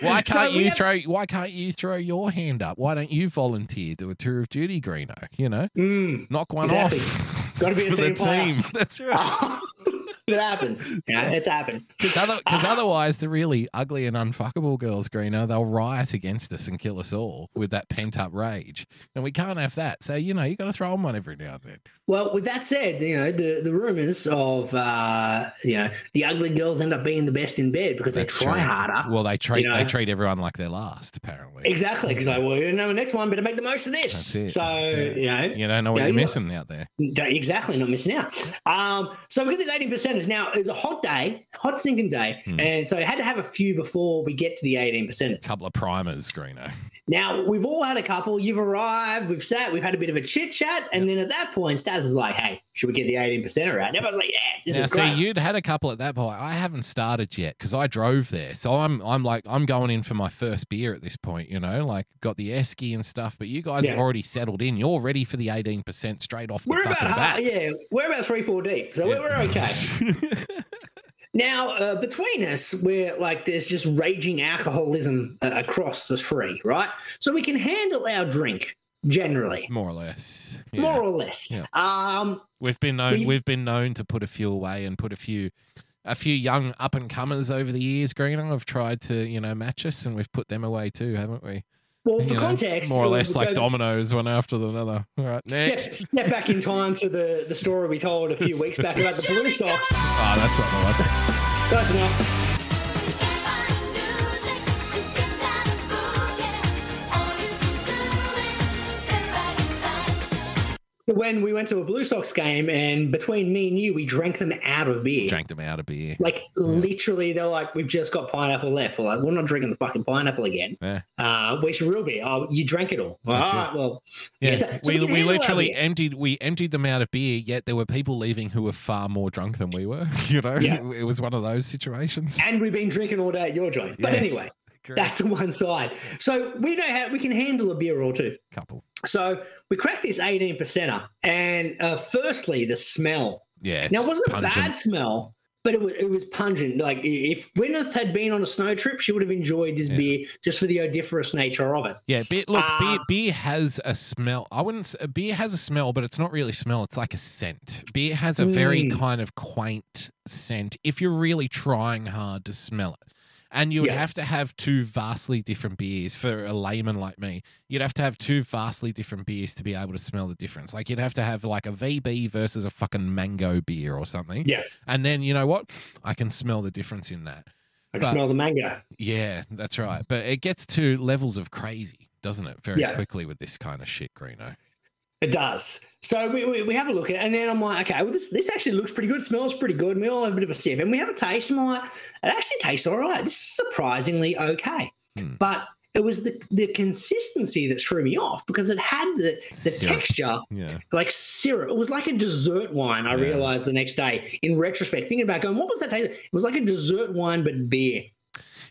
Why can't we you have- throw? Why can't you throw your hand up? Why don't you volunteer to a tour of duty, Greeno? You know, Mm. knock one Exactly. off. Gotta be a team team. That's right. it happens. Yeah, it's happened. Because other, otherwise, the really ugly and unfuckable girls, Greeno, they'll riot against us and kill us all with that pent up rage. And we can't have that. So, you know, you got to throw them one every now and then. Well, with that said, you know the the rumors of uh, you know the ugly girls end up being the best in bed because That's they try true. harder. Well, they treat You know. they treat everyone like they're last, apparently. exactly because like, well, you know, the next one better make the most of this. So Yeah. you know, You don't know what you- missing out there. Exactly, not missing out. Um, so we get this eighteen Now was a hot day, hot stinking day, Hmm. and so I had to have a few before we get to the eighteen percenters. couple of primers, Greeno. Now we've all had a couple. You've arrived, we've sat, we've had a bit of a chit chat, and then at that point, Staz is like, "Hey, should we get the 18% out?" And everyone's like, "Yeah, this Now, is see, great." you'd had a couple at that point. I haven't started yet because I drove there. So I'm I'm like I'm going in for my first beer at this point. You know, like got the esky and stuff. But you guys have already settled in. You're ready for the 18 percent straight off the We're about half, bat. yeah, we're about three, four deep, so Yeah. we're, we're okay. now, uh, between us, we're like there's just raging alcoholism uh, across the tree, right? So we can handle our drink generally, More or less. Yeah. more or less. Yeah. Um, We've been known We- we've been known to put a few away and put a few a few young up and comers over the years, Greeno, have tried to, you know, match us and we've put them away too, haven't we? Well, for You know, context, more or less like dominoes, one after another. All right, Step, next. step back in time to the, the story we told a few weeks back about the Blue Sox. Oh, that's not the one. Close enough. When we went to a Blue Sox game, and between me and you, we drank them out of beer. Drank them out of beer. Like literally, they're like, "We've just got pineapple left." We're like, "We're not drinking the fucking pineapple again." Yeah. Uh, where's your real beer? Oh, you drank it all. All That's it. well, Yeah, yeah, so- so we, we we, can handle our literally emptied we emptied them out of beer. Yet there were people leaving who were far more drunk than we were. You know, Yeah. it was one of those situations. and we've been drinking all day at your joint. But Yes. anyway, That to one side. So we know how we can handle a beer or two. couple. So we cracked this 18 percenter, and uh, firstly, the smell. Yeah. now, it wasn't a bad smell, but it was, it was pungent. Like if Gwyneth had been on a snow trip, she would have enjoyed this Yeah. beer just for the odiferous nature of it. Yeah, beer, look, beer, Uh, beer has a smell. I wouldn't. Beer has a smell, but it's not really smell. It's like a scent. Beer has a very Mm. kind of quaint scent if you're really trying hard to smell it. And you would Yeah. have to have two vastly different beers for a layman like me. You'd have to have two vastly different beers to be able to smell the difference. Like you'd have to have like a VB versus a fucking mango beer or something. Yeah. And then you know what? I can smell the difference in that. I can But- smell the mango. Yeah, that's right. But it gets to levels of crazy, doesn't it? Very Yeah. quickly with this kind of shit, Greeno. It does. So we, we, we have a look at it, and then I'm like, okay, well, this this actually looks pretty good, smells pretty good. And we all have a bit of a sip, and we have a taste, and I'm like, it actually tastes all right. This is surprisingly okay. Hmm. But it was the the consistency that threw me off because it had the the Syrup. texture Yeah. like syrup. It was like a dessert wine. I Yeah. realized the next day in retrospect, thinking about going, what was that taste? It was like a dessert wine but beer.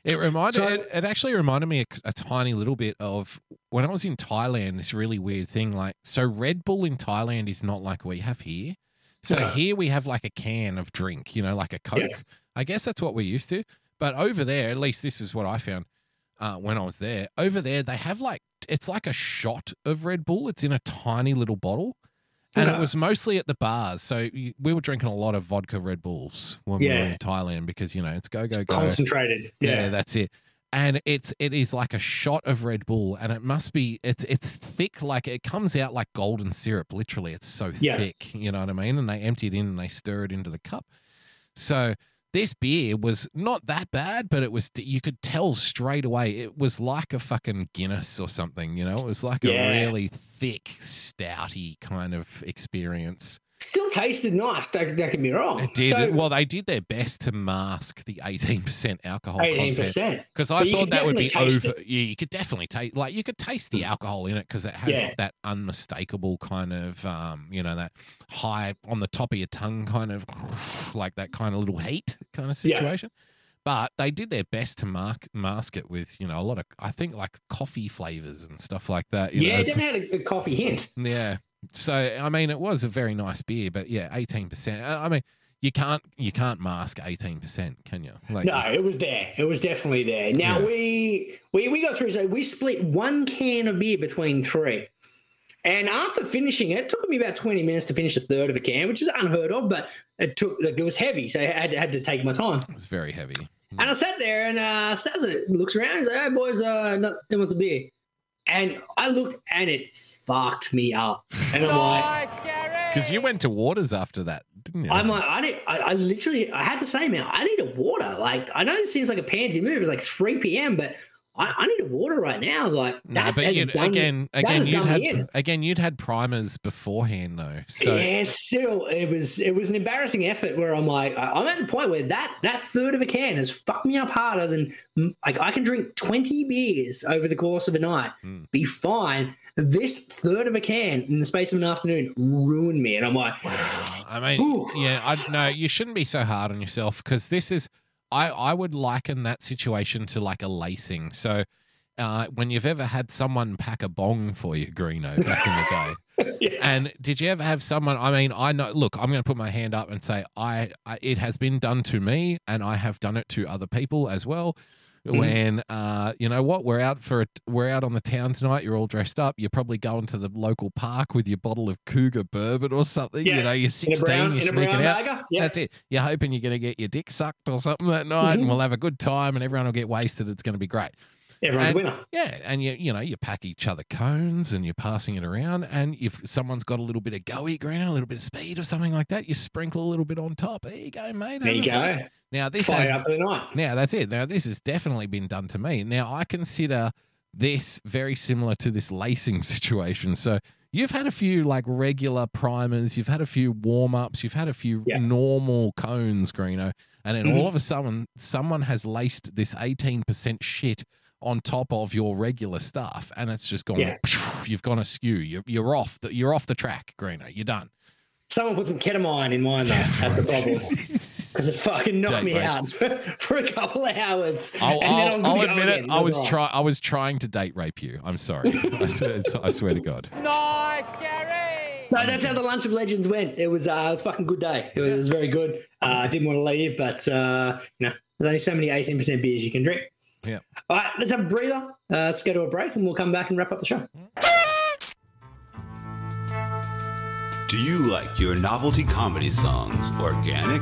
It reminded So- it, it actually reminded me a, a tiny little bit of when I was in Thailand, this really weird thing. Like so Red Bull in Thailand is not like we have here. So here we have like a can of drink, you know, like a Coke. Yeah. I guess that's what we're used to. But over there, at least this is what I found uh, when I was there. Over there, they have like it's like a shot of Red Bull. It's in a tiny little bottle. And it was mostly at the bars. So we were drinking a lot of vodka Red Bulls when we were in Thailand because, you know, it's go, go, go. Concentrated. Yeah, Yeah. that's it. And it's it is like a shot of Red Bull, and it must be it's it's thick, like it comes out like golden syrup. Literally, it's so Yeah. thick. You know what I mean? And they empty it in and they stir it into the cup. So this beer was not that bad, but it was you could tell straight away it was like a fucking Guinness or something. You know, it was like Yeah. a really thick, stouty kind of experience. Still tasted nice. Don't, don't get me wrong. It did So, well. They did their best to mask the eighteen percent alcohol Eighteen percent. Because I But thought that would be over. Yeah, you could definitely taste, like, you could taste the alcohol in it because it has Yeah. that unmistakable kind of, um, you know, that high on the top of your tongue kind of, like that kind of little heat kind of Yeah. situation. But they did their best to mark mask it with, you know, a lot of, I think, like coffee flavors and stuff like that. You Yeah, know, it had a, a coffee hint. yeah. So I mean, it was a very nice beer, but yeah, eighteen percent. I mean, you can't you can't mask eighteen percent, can you? Like, No, it was there. It was definitely there. Now Yeah. we we we got through. So we split one can of beer between three. And after finishing it, it took me about 20 minutes to finish a third of a can, which is unheard of, but it took like it was heavy, so I had, had to take my time. it was very heavy. And I sat there and uh Stazza looks around, he's like, Hey boys, uh no, who wants a beer? And I looked and it fucked me up. And I'm like, Nice, Gary. Because you went to Waters after that, didn't you? I'm like, I need, I, I literally, I had to say, man, I need a water. Like, I know this seems like a pansy move. It's like 3 p.m., but I, I need a water right now. Like, No, that but you'd, done, again, again, you'd had again, you'd had primers beforehand though. So yeah, still, it was it was an embarrassing effort where I'm like, I'm at the point where that that third of a can has fucked me up harder than mm, like I can drink 20 beers over the course of a night, Mm. be fine. This third of a can in the space of an afternoon ruined me, and I'm like, I mean, Ooh. yeah, I no, you shouldn't be so hard on yourself because this is, I I would liken that situation to like a lacing. So. Uh, when you've ever had someone pack a bong for you, Greeno, back in the day, yeah, And did you ever have someone? I mean, I know. Look, I'm going to put my hand up and say, I, I it has been done to me, and I have done it to other people as well. Mhm. When uh, you know what, we're out for a, we're out on the town tonight. You're all dressed up. You're probably going to the local park with your bottle of Cougar bourbon or something. Yeah, You know, you're in a 16. brown, you're sneaking out. Yeah, That's it. You're hoping you're going to get your dick sucked or something that night, and Mhm. we'll have a good time, and everyone will get wasted. It's going to be great. everyone's and- a winner. Yeah, and you you know you pack each other cones and you're passing it around, and if someone's got a little bit of goey green, a little bit of speed or something like that, you sprinkle a little bit on top. There you go, mate. There you go. Now this Fire has, up for the night. now that's it. Now this has definitely been done to me. Now I consider this very similar to this lacing situation. So you've had a few like regular primers, you've had a few warm ups, you've had a few Yeah. normal cones, Greeno, and then Mhm. all of a sudden someone has laced this eighteen percent shit on top of your regular stuff, and it's just gone. Yeah. You've gone askew. You're you're off the you're off the track, Greeno. You're done. Someone put some ketamine in mine though. That's the problem. Because it fucking knocked Don't me worry. out for a couple of hours. I'll, and then I I'll, was I'll admit it. I That's was try I was trying to date rape you. I'm sorry. I, I swear to God. Nice, Gary. No, that's how the lunch of legends went. It was uh, it was a fucking good day. It was, it was very good. Uh, I didn't want to leave, but uh, you know, there's only so many 18% beers you can drink. Yeah. All right, let's have a breather. Uh, let's go to a break, and we'll come back and wrap up the show. Do you like your novelty comedy songs organic,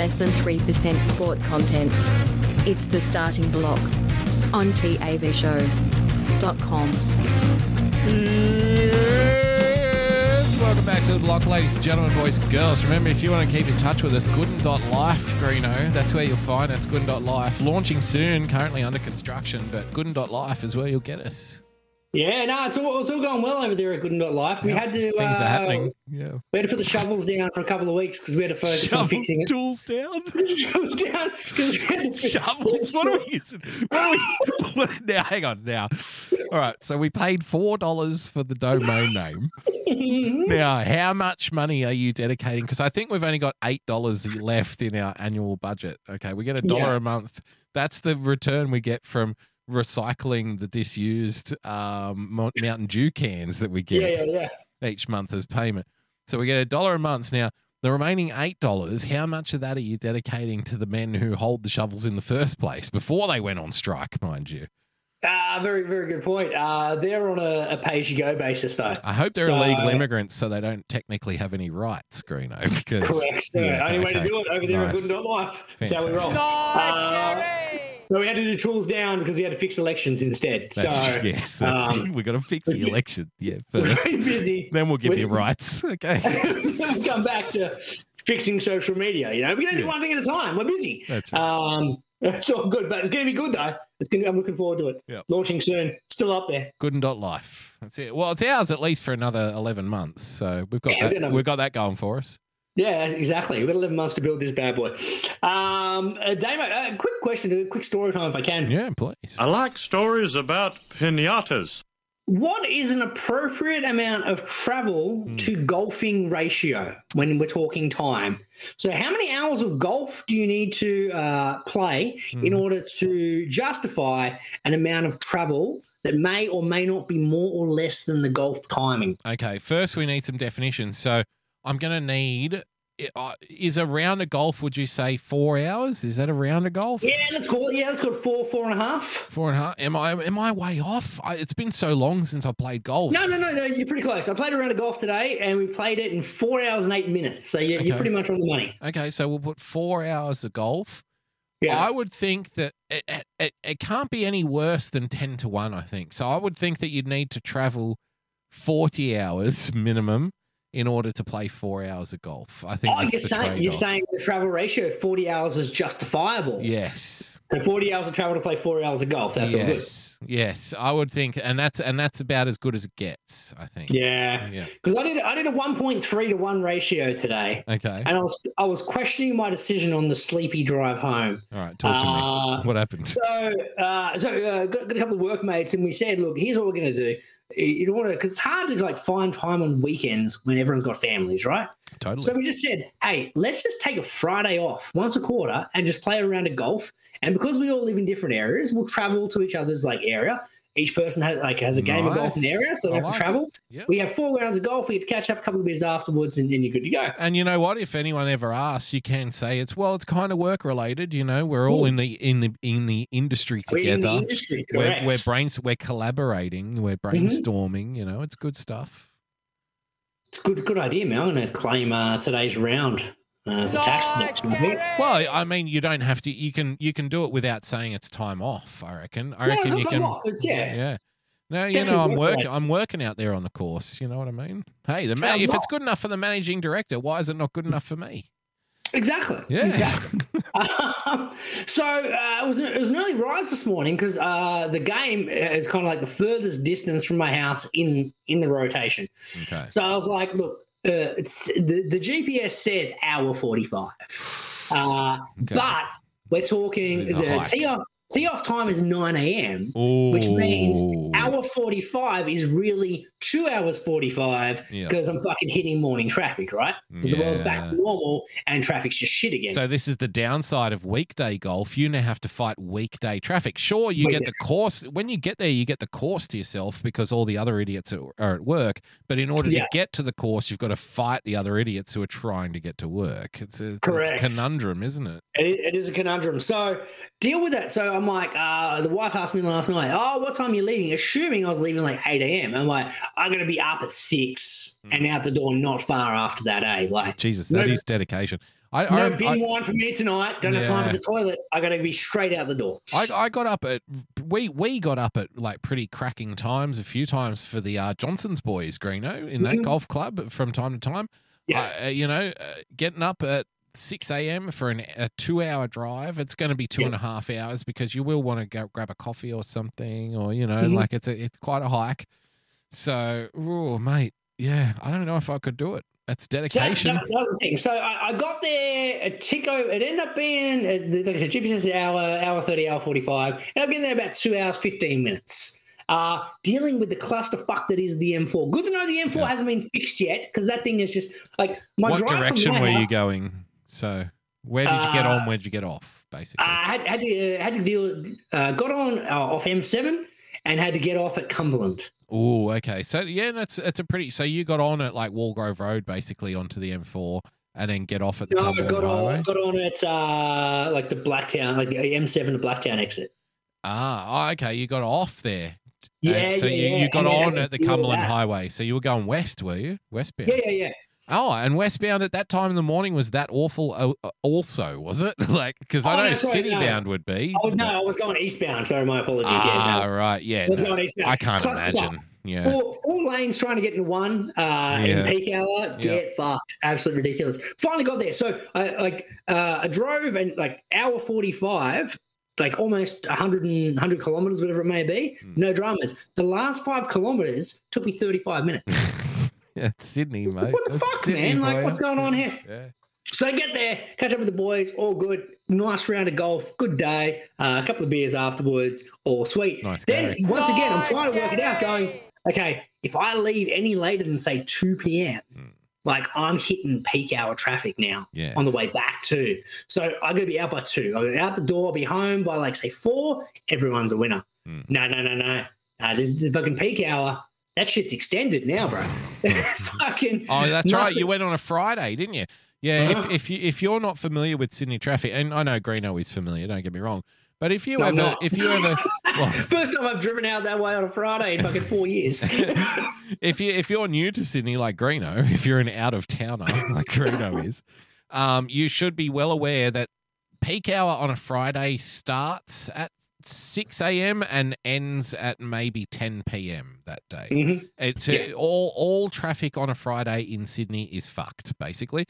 Less than 3% sport content. It's the Starting Bloc on TAVShow.com. Welcome back to the block, ladies and gentlemen, boys and girls. Remember, if you want to keep in touch with us, gooden.life, Greeno. That's where you'll find us, gooden.life. Launching soon, currently under construction, but gooden.life is where you'll get us. Yeah, no, it's all, it's all going well over there at Good and Not Life. We Yeah, had to Things uh, are happening. Yeah. We had to put the shovels down for a couple of weeks because we had to focus on Shovel fixing it. tools down. Shovels down. we had to- Shovels. What are we using? What are we? Now, hang on. Now, all right. So we paid four dollars for the domain name. Now, how much money are you dedicating? Because I think we've only got eight dollars left in our annual budget. Okay, we get a dollar Yeah. a month. That's the return we get from recycling the disused um, Mountain Dew cans that we get Yeah, yeah, yeah. each month as payment. So we get a dollar a month. Now, the remaining eight dollars, how much of that are you dedicating to the men who hold the shovels in the first place before they went on strike, mind you? Uh, very, very good point. Uh, they're on a, a pay-as-you-go basis, though. I hope they're So- illegal immigrants so they don't technically have any rights, Greeno. Because Correct. So Yeah, only way to do it over there at Nice. Good and Not Life. That's how we roll. Fantastic. Uh, No, we had to do tools down because we had to fix elections instead. That's, so yes, that's, um, we got to fix the election. Yeah, first. very busy. then we'll give you rights. Okay. come back to fixing social media. You know, we don't do Yeah. one thing at a time. We're busy. That's right. Um, it's all good, but it's going to be good though. To, I'm looking forward to it. Yep. Launching soon. Still up there. Good and dot life. That's it. Well, it's ours at least for another eleven months. So we've got Yeah, that. We've got that going for us. Yeah, exactly. We've got 11 months to build this bad boy. Um, uh, Damo, uh, quick question, a quick story time if I can. Yeah, please. I like stories about pinatas. What is an appropriate amount of travel Hmm. to golfing ratio when we're talking time? So, how many hours of golf do you need to uh, play in Hmm. order to justify an amount of travel that may or may not be more or less than the golf timing? Okay, first we need some definitions. So I'm going to need. Uh, is a round of golf? Would you say four hours? Is that a round of golf? Yeah, let's call it. Yeah, let's call it four, four and a half. Four and a half. Am I am I way off? I, it's been so long since I played golf. No, no, no, no. You're pretty close. I played a round of golf today, and we played it in four hours and eight minutes. So you're, you're pretty much on the money. Okay, so we'll put four hours of golf. Yeah. I would think that it, it, it, can't be any worse than 10 to 1, I think. So I would think that you'd need to travel 40 hours minimum in order to play four hours of golf. I think Oh, you're saying you're saying the travel ratio of 40 hours is justifiable. yes. So 40 hours of travel to play four hours of golf. That's all good. yes. Yes, I would think, and that's and that's about as good as it gets. I think. Yeah. Yeah. Because I did I did a 1.3 to 1 ratio today. Okay. And I was I was questioning my decision on the sleepy drive home. All right. Talk to Uh, me. What happened? So, uh, so uh, got, got a couple of workmates, and we said, "Look, here's what we're going to do. You don't want to, because it's hard to like find time on weekends when everyone's got families, right? Totally. So we just said, hey, let's just take a Friday off once a quarter and just play around a round of golf. And because we all live in different areas, we'll travel to each other's like area. Each person has like has a game of golf in the area, so they I have like to travel. Yep. We have four rounds of golf. We get to catch up a couple of beers afterwards, and then you're good to go. And you know what? If anyone ever asks, you can say it's well, it's kind of work related. You know, we're all in the in the in the industry together. We're in the industry, we're. Mm-hmm. we're brains we're collaborating we're brainstorming you know it's good stuff it's a good, good idea, man. I'm going to claim uh, today's round as a tax deduction. I well i mean you don't have to you can you can do it without saying it's time off i reckon i No, it's reckon you time can off, it's- yeah. yeah no you Definitely know i'm working i'm working out there on the course you know what i mean hey the It's ma- if wrong. it's good enough for the managing director why is it not good enough for me Exactly. Yeah. Exactly. um, so uh, it was it was an early rise this morning because uh, the game is kind of like the furthest distance from my house in in the rotation. okay So I was like, look, uh, it's the, the GPS says hour forty five, uh, Okay. but we're talking It is a the hike. Tee off time is nine a.m. which means Hour 45 is really two hours 45 Yeah. because I'm fucking hitting morning traffic, right? Because the world's back to normal and traffic's just shit again. So this is the downside of weekday golf. You now have to fight weekday traffic. Sure, you get the course when you get there. You get the course to yourself because all the other idiots are, at work. But in order Yeah. to get to the course, you've got to fight the other idiots who are trying to get to work. It's a, it's a conundrum, isn't it? It, it is a conundrum. So deal with that. So I'm like, uh, the wife asked me last night, oh, what time are you leaving? Assuming I was leaving like 8 a.m. I'm like, I'm going to be up at 6 Hmm. and out the door not far after that, eh? Like, Jesus, that No- is dedication. I, no I, bin I, wine for me tonight. Don't have time for Yeah. the toilet. I got to be straight out the door. I, I got up at we we got up at like pretty cracking times a few times for the uh, Johnson's boys, Greeno, in that Mhm. golf club from time to time. Yeah. Uh, you know, uh, getting up at 6 a.m. for an, a two hour drive, it's going to be two Yeah. and a half hours because you will want to go grab a coffee or something, or, you know, Mhm. like it's a, it's quite a hike. So, oh, mate, yeah, I don't know if I could do it. That's dedication. was thing. So I, I got there a tick over. It ended up being, uh, like I said, GPS says hour, hour 30, hour 45. And I've been there about two hours, 15 minutes. Uh, dealing with the clusterfuck that is the M4. Good to know the M4 Yeah. hasn't been fixed yet because that thing is just like my what direction my were you going? So, where did you get Uh, on? Where'd you get off, basically? I had, had to uh, had to deal. Uh, got on uh, off M7 and had to get off at Cumberland. Oh, okay. So yeah, that's it's a pretty. So you got on at like Wallgrove Road, basically onto the M4, and then get off at the No, Cumberland got Highway. on, got on at uh, like the Blacktown, like the M7 to Blacktown exit. Ah, oh, okay. You got off there. Yeah, And so yeah, you, you got And then I had on at the Cumberland. Highway. So you were going west, were you? Westbound. Yeah, yeah, yeah. Oh, and westbound at that time in the morning was that awful? uh, uh, Also, was it like because I Oh, know no, sorry, city no. bound would be. Oh no, I was going eastbound. Sorry, my apologies. Ah, yeah, no. right. Yeah. I was going eastbound. I can't imagine. Yeah. Four, four lanes trying to get into one uh, in peak hour. Get fucked. Absolutely ridiculous. Finally got there. So I like uh, I drove and like hour forty five. Like almost 100, and, 100 kilometers, whatever it may be. Hmm. No dramas. The last five kilometers took me 35 minutes. yeah, it's Sydney, mate. what the That's fuck, Sydney man? for Like, you. what's going on here? Yeah. So I get there, catch up with the boys, all good. Nice round of golf, good day. Uh, a couple of beers afterwards, all sweet. Nice, then Gary. once again, I'm trying to work it out. Going, okay, if I leave any later than say 2 p.m., Hmm. like I'm hitting peak hour traffic now Yes. on the way back too. So I'm gonna be out by two. I'm out the door, I'll be home by like say four. Everyone's a winner. Hmm. No, no, no, no. Uh, this is the fucking peak hour. That shit's extended now, bro. it's fucking. Oh, that's right. You went on a Friday, didn't you? Yeah. Uh-huh. If if you if you're not familiar with Sydney traffic, and I know Greeno is familiar, don't get me wrong, but if you No, ever if you ever well, First time I've driven out that way on a Friday in fucking four years. if you if you're new to Sydney like Greeno, if you're an out of towner like Greeno is, um, you should be well aware that peak hour on a Friday starts at 6 a.m. and ends at maybe 10 p.m. that day. Mhm. It's Yeah. all all traffic on a Friday in Sydney is fucked basically,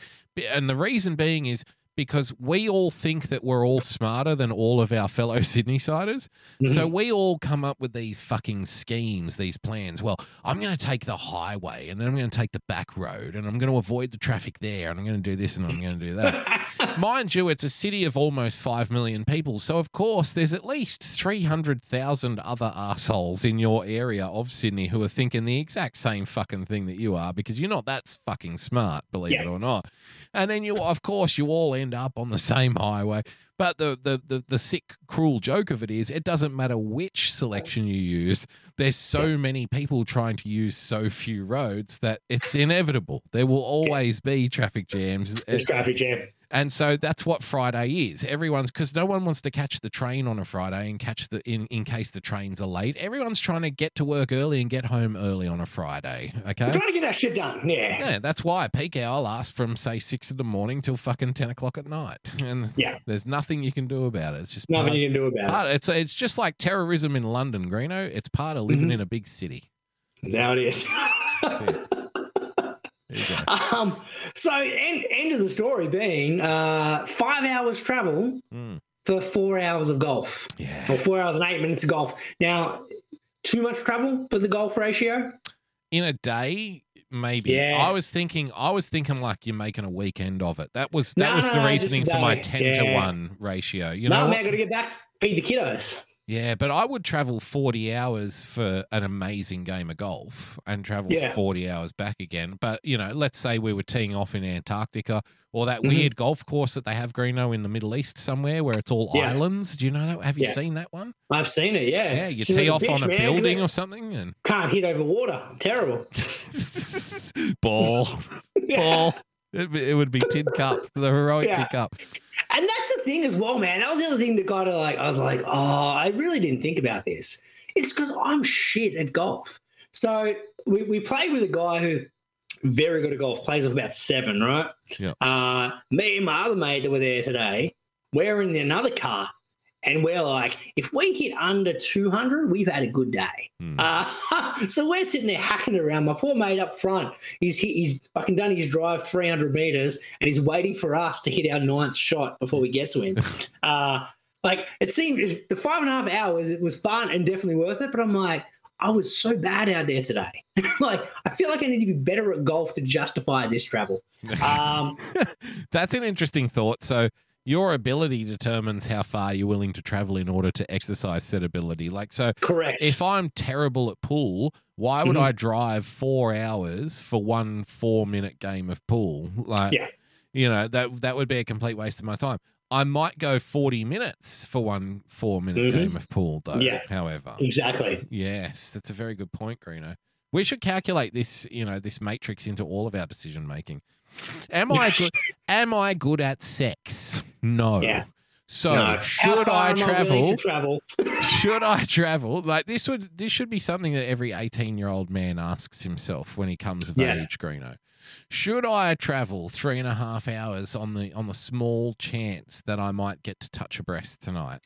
and the reason being is because we all think that we're all smarter than all of our fellow Sydney siders. So we all come up with these fucking schemes, these plans. Well, I'm going to take the highway and then I'm going to take the back road and I'm going to avoid the traffic there and I'm going to do this and I'm going to do that. Mind you, it's a city of almost 5 million people. So, of course, there's at least 300,000 other assholes in your area of Sydney who are thinking the exact same fucking thing that you are because you're not that fucking smart, believe Yeah. it or not. And then you, of course, you all end up on the same highway. But the, the, the, the sick, cruel joke of it is it doesn't matter which selection you use. There's so many people trying to use so few roads that it's inevitable. There will always be traffic jams. It's traffic jam. And so that's what Friday is. Everyone's because no one wants to catch the train on a Friday and catch the in, in case the trains are late. Everyone's trying to get to work early and get home early on a Friday. Okay. We're trying to get that shit done. Yeah. Yeah, that's why peak hour lasts from say six in the morning till fucking ten o'clock at night, and Yeah. there's nothing you can do about it. It's just Nothing part, you can do about part- it's it's just like terrorism in London, Greeno. It's part of living Mhm. in a big city. it. That's how it is. That's it. There you go. Um, so end, end of the story being uh, five hours travel Mm. for four hours of golf, Yeah. or four hours and eight minutes of golf. Now, too much travel for the golf ratio? in a day maybe Yeah. i was thinking i was thinking like you're making a weekend of it that was that No, was no, the no, reasoning for my day. 10 to 1 ratio you no, know man, what? I got to get back to feed the kiddos. Yeah but i would travel 40 hours for an amazing game of golf and travel Yeah. 40 hours back again but you know let's say we were teeing off in antarctica or that Mhm. weird golf course that they have greeno in the middle east somewhere where it's all Yeah. islands do you know that have you Yeah. seen that one I've seen it, yeah. yeah you It's tee off bitch, on a man, building or something and Can't hit over water. Terrible. ball ball. It, it would be Tin Cup, the heroic. Tin Cup. And that's the thing as well, man. That was the other thing that kind of like, I was like, oh, I really didn't think about this. It's because I'm shit at golf. So we, we played with a guy who very good at golf, plays of about seven, right? Yeah. Uh, me and my other mate that were there today, we're in another car. And we're like, if we hit under 200, we've had a good day. Hmm. Uh, so we're sitting there hacking around. My poor mate up front, he's he's fucking done his drive 300 meters, and he's waiting for us to hit our ninth shot before we get to him. uh, like it seemed the five and a half hours, it was fun and definitely worth it. But I'm like, I was so bad out there today. like I feel like I need to be better at golf to justify this travel. Um, That's an interesting thought. So your ability determines how far you're willing to travel in order to exercise said ability. Like so correct. if I'm terrible at pool, why would Mhm. I drive four hours for one four minute game of pool? Like Yeah. you know, that that would be a complete waste of my time. I might go 40 minutes for one four minute Mhm. game of pool though, Yeah. however. exactly. Yes, that's a very good point, Greeno. We should calculate this, you know, this matrix into all of our decision making. Am I good? am I good at sex? No. Yeah. So No. How should far I am willing travel? to travel? should I travel? Like this would this should be something that every eighteen year old man asks himself when he comes of Yeah. age, Greeno. Should I travel three and a half hours on the on the small chance that I might get to touch a breast tonight?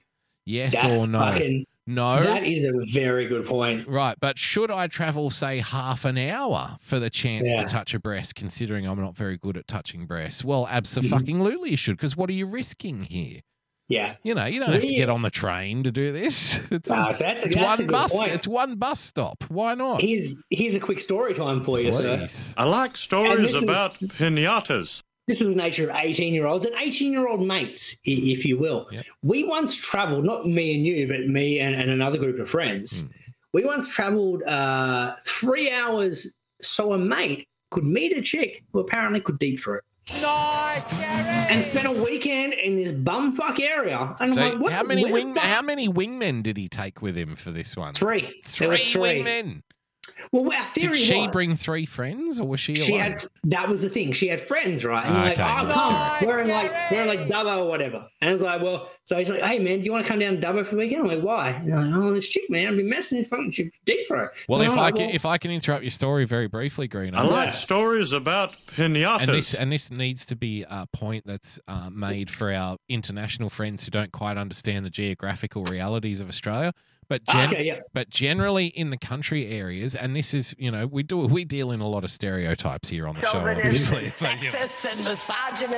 Yes That's or no? fucking. no. That is a very good point. Right, but should I travel, say, half an hour for the chance Yeah. to touch a breast, considering I'm not very good at touching breasts? Well, Mm-hmm. absolutely, you should, because what are you risking here? Yeah. You know, you don't have to get on the train to do this. It's, a, that's- it's that's a one good bus. point. It's one bus stop. Why not? Here's here's a quick story time for you, sir. I like stories this is- about pinatas. This is the nature of 18 year olds and 18 year old mates, if you will. Yep. We once traveled, not me and you, but me and, and another group of friends. Hmm. We once traveled uh, three hours so a mate could meet a chick who apparently could deep throat Nice, Gary! and spent a weekend in this bumfuck area. And So, I'm like, what, how many wing? How many wingmen did he take with him for this one? Three. Three There was three. wingmen. Well, our theory Did she was, bring three friends, or was she? She alone? had that was the thing. She had friends, right? And like, okay, oh, come, good. we're in like we're in like Dubbo or whatever. And it's like, well, so he's like, hey man, do you want to come down to Dubbo for the weekend? I'm like, why? And I'm like, oh, this chick, man, I've been messing with fucking chick deep throat. Well, And if I'm I like, can, well, if I can interrupt your story very briefly, Green, I like stories about pinatas. and this and this needs to be a point that's uh, made for our international friends who don't quite understand the geographical realities of Australia. But ah, gen- okay, yeah, but generally in the country areas, and this is you know we do we deal in a lot of stereotypes here on the show, obviously, like, you know,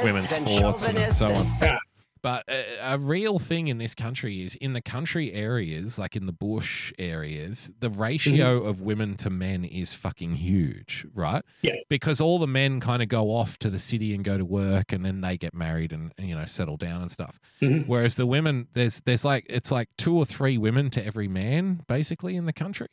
women's sports and so on. Yeah. But a, a real thing in this country is in the country areas, like in the bush areas, the ratio of women to men is fucking huge, right? Yeah. Because all the men kind of go off to the city and go to work and then they get married and, you know, settle down and stuff. Mhm. Whereas the women, there's, there's like, it's like two or three women to every man basically in the country.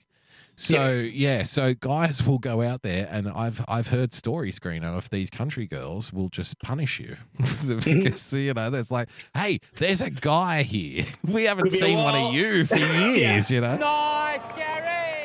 So yeah. so guys will go out there, and I've I've heard stories, Greeno, of these country girls will just punish you because you know there's like, hey, there's a guy here. We haven't Could be a seen one of you for years, you know. Nice, Gary.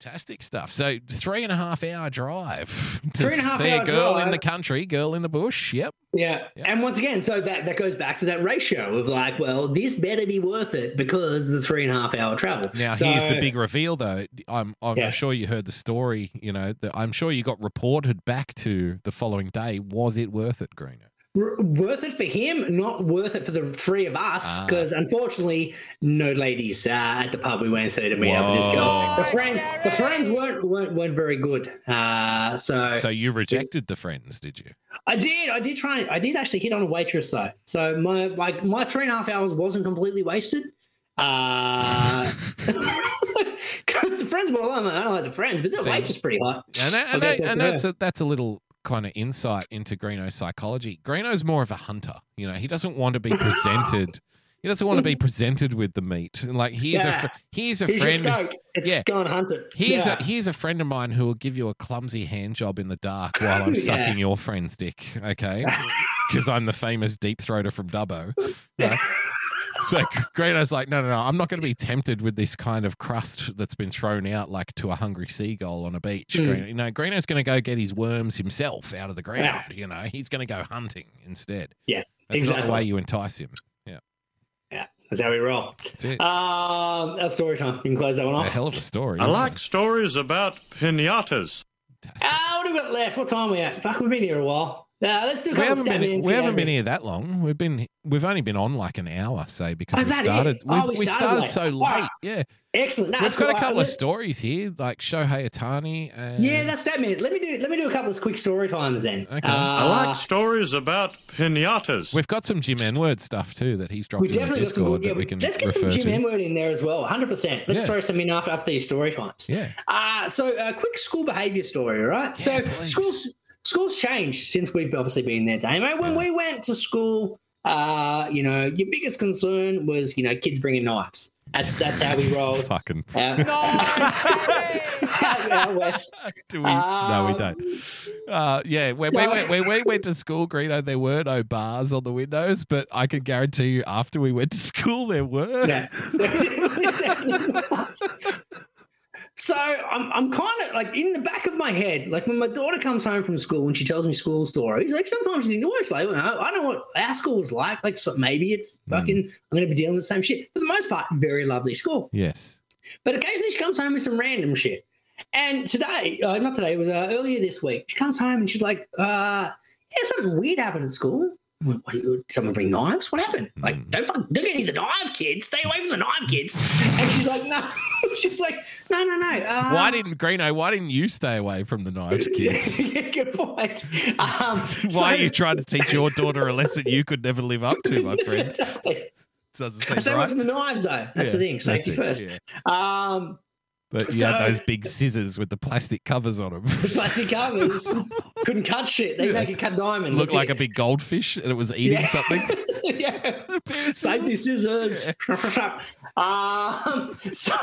Fantastic stuff. So three and a half hour drive to Three and a half see a hour girl in the country, girl in the bush. Yep. yeah. Yeah. And once again, so that that goes back to that ratio of like, well, this better be worth it because the three and a half hour travel. Now So- here's the big reveal, though. I'm I'm Yeah. sure you heard the story. You know, that I'm sure you got reported back to the following day. Was it worth it, Greeno? Worth it for him, not worth it for the three of us. Ah. Because unfortunately, no ladies uh, at the pub we went to to meet up with this girl. The friend, the friends weren't weren't, weren't very good. Uh, so, So you rejected the friends, did you? I did, I did try, I did actually hit on a waitress though. So my like my three and a half hours wasn't completely wasted. Uh, because the friends were, well, I don't like the friends, but the See, waitress pretty hot. And, that, and, that- and that's a, that's a little kind of insight into Greeno's psychology. Greeno's more of a hunter. You know, he doesn't want to be presented. He doesn't want to be presented with the meat. Like here's a Yeah. fr- here's a your friend. It's Yeah. go and hunt it. Here's yeah. a here's a friend of mine who will give you a clumsy hand job in the dark while I'm Yeah. sucking your friend's dick. Okay, because I'm the famous deep throater from Dubbo. Right? So Greeno's like, no, no, no, I'm not going to be tempted with this kind of crust that's been thrown out like to a hungry seagull on a beach. Mm. Greeno, you know, Greeno's going to go get his worms himself out of the ground. You know, he's going to go hunting instead. Yeah, That's not the way you entice him. Yeah, Yeah, that's how we roll. that's it. Um, that's story time. You can close that one it's a hell of a story. I like it? stories about pinatas. Fantastic. Ah, what have we got left? What time are we at? Fuck, we've been here a while. Uh, let's do a we couple haven't been stab-ins we haven't been here that long. We've been we've only been on like an hour, say, because Oh, we is that it? started Oh, we, we we started started late. so late. right. Yeah, Excellent. No, we've that's got cool. a couple Uh, of stories here, like Shohei Ohtani. And Yeah, that's that minute. Let me do let me do a couple of quick story times then. Okay. Uh, I like stories about pinatas. We've got some Jim N-word stuff too that he's dropped we in the definitely got some Discord good. Yeah, that we can let's get refer some Jim to. N-word in there as well. 100. percent Let's Yeah. throw some in after after these story times. Yeah, Uh, so a quick school behaviour story, all right? Yeah, so please. schools schools changed since we've obviously been there, Damo. When Yeah. we went to school, uh, you know, your biggest concern was, you know, kids bringing knives. That's that's how we roll. fucking. Out, Nice, out, out west. Do we? no, we Um, don't. Uh, yeah, when, we went, when we went to school, Greeno, there were no bars on the windows, but I can guarantee you, after we went to school, there were. Yeah. So I'm, I'm kind of like in the back of my head, like when my daughter comes home from school and she tells me school stories, like sometimes you think, oh, it's like, well, I don't know what our school's like. Like so maybe it's fucking, I'm going to be dealing with the same shit. For the most part, very lovely school. Yes. But occasionally she comes home with some random shit. And today, uh, not today, it was uh, earlier this week. She comes home and she's like, uh, "Yeah, something weird happened at school." I'm What? You, someone bring knives? What happened? Like, Mm. don't fuck, don't get any of the knife kids. Stay away from the knife kids. And she's like, "No." she's like, "No, no, no." Uh, Why didn't Greeno? Why didn't you stay away from the knives, kids? yeah, good point. Um, Why are you trying to teach your daughter a lesson you could never live up to, my friend? Doesn't Stay seem away from the knives, though. That's the thing. Safety first. yeah. Um, But you So- had those big scissors with the plastic covers on them. the plastic covers couldn't cut shit. They Yeah. make it cut diamonds. Looked like it. a big goldfish and it was eating Yeah. something. yeah. Of Safety scissors. scissors. um, so,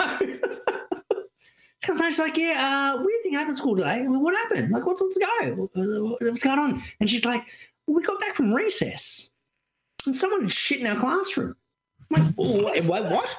so she's like, yeah, uh, weird thing happened at school today. I'm like, what happened? Like, what's what's go? Uh, What's going on? And she's like, well, we got back from recess, and someone had shit in our classroom. I'm like, oh, wait, wait, what?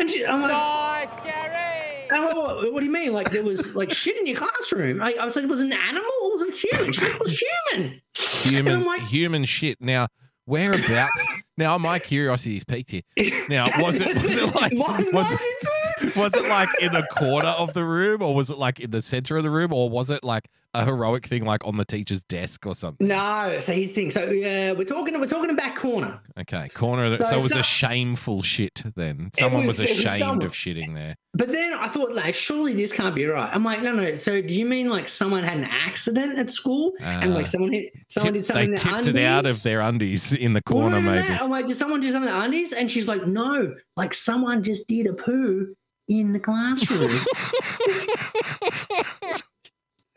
And she, I'm like, Nice, Gary. And I went, what, what do you mean? Like there was like shit in your classroom? I, I was like, it was an animal or was it human? She's like, it was human. Human, And I'm like- human shit. Now, whereabouts? now, my curiosity is piqued here. Now, was it was it like was it, was it like in a corner of the room, or was it like in the center of the room, or was it like a heroic thing like on the teacher's desk or something? No, so here's the thing. So yeah, we're talking. We're talking a back corner. Okay, corner. So so it was some- a shameful shit. Then someone was, was- it was ashamed of shitting there. But then I thought, like, surely this can't be right. I'm like, no, no. So do you mean like someone had an accident at school and Ah. like someone hit someone Tip- did something? they tipped it out of their undies in the corner, even maybe. that. I'm like, did someone do something in their undies? And she's like, no, like someone just did a poo in the classroom.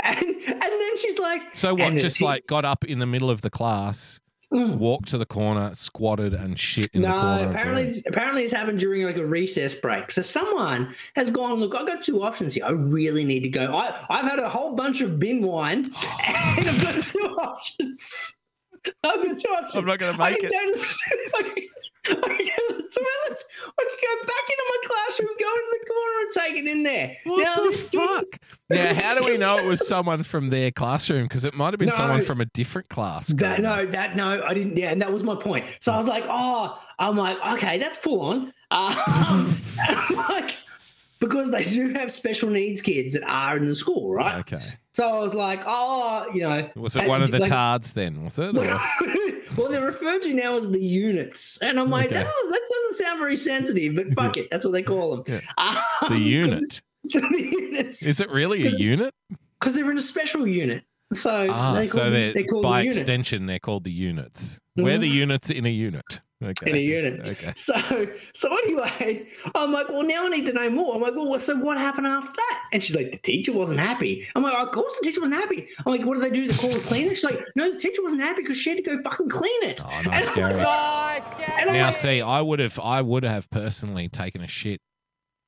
and and then she's like, So what? and Just te- like got up in the middle of the class, Mm. walked to the corner, squatted, and shit in the corner. No, apparently, this, apparently this happened during like a recess break. So someone has gone. Look, I've got two options here. I really need to go. I, I've had a whole bunch of bin wine, and I've got two options. I've got two options. I'm not gonna I make it. Go to the, I, go to the toilet. I can go back into my classroom, go into the corner, and take it in there. What now, the this kid- fuck? Now, how do we know it was someone from their classroom? Because it might have been No. someone from a different class. That no, that no, I didn't. Yeah, and that was my point. So I was like, oh, I'm like, okay, that's full on. Um, like, because they do have special needs kids that are in the school, right? Okay. So I was like, oh, you know, Was it one of the like- tards then? Was it? Well, they're referred to now as the units, and I'm like, Okay. that, doesn't, that doesn't sound very sensitive, but fuck it, that's what they call them. Um, the unit. the units. Is it really a unit? Because they're in a special unit. So Ah, they call so them- they're, they call by units. extension, they're called the units. We're the units in a unit. Okay. in a unit. Okay. So, so anyway, I'm like, well, now I need to know more. I'm like, well, so what happened after that? And she's like, the teacher wasn't happy. I'm like, of course the teacher wasn't happy. I'm like, what did they do? They call the cleaner? She's like, no, the teacher wasn't happy because she had to go fucking clean it. Oh, And nice, I'm Gary. like, "What?" Nice, And I'm Now, like, see, I would have, I would have personally taken a shit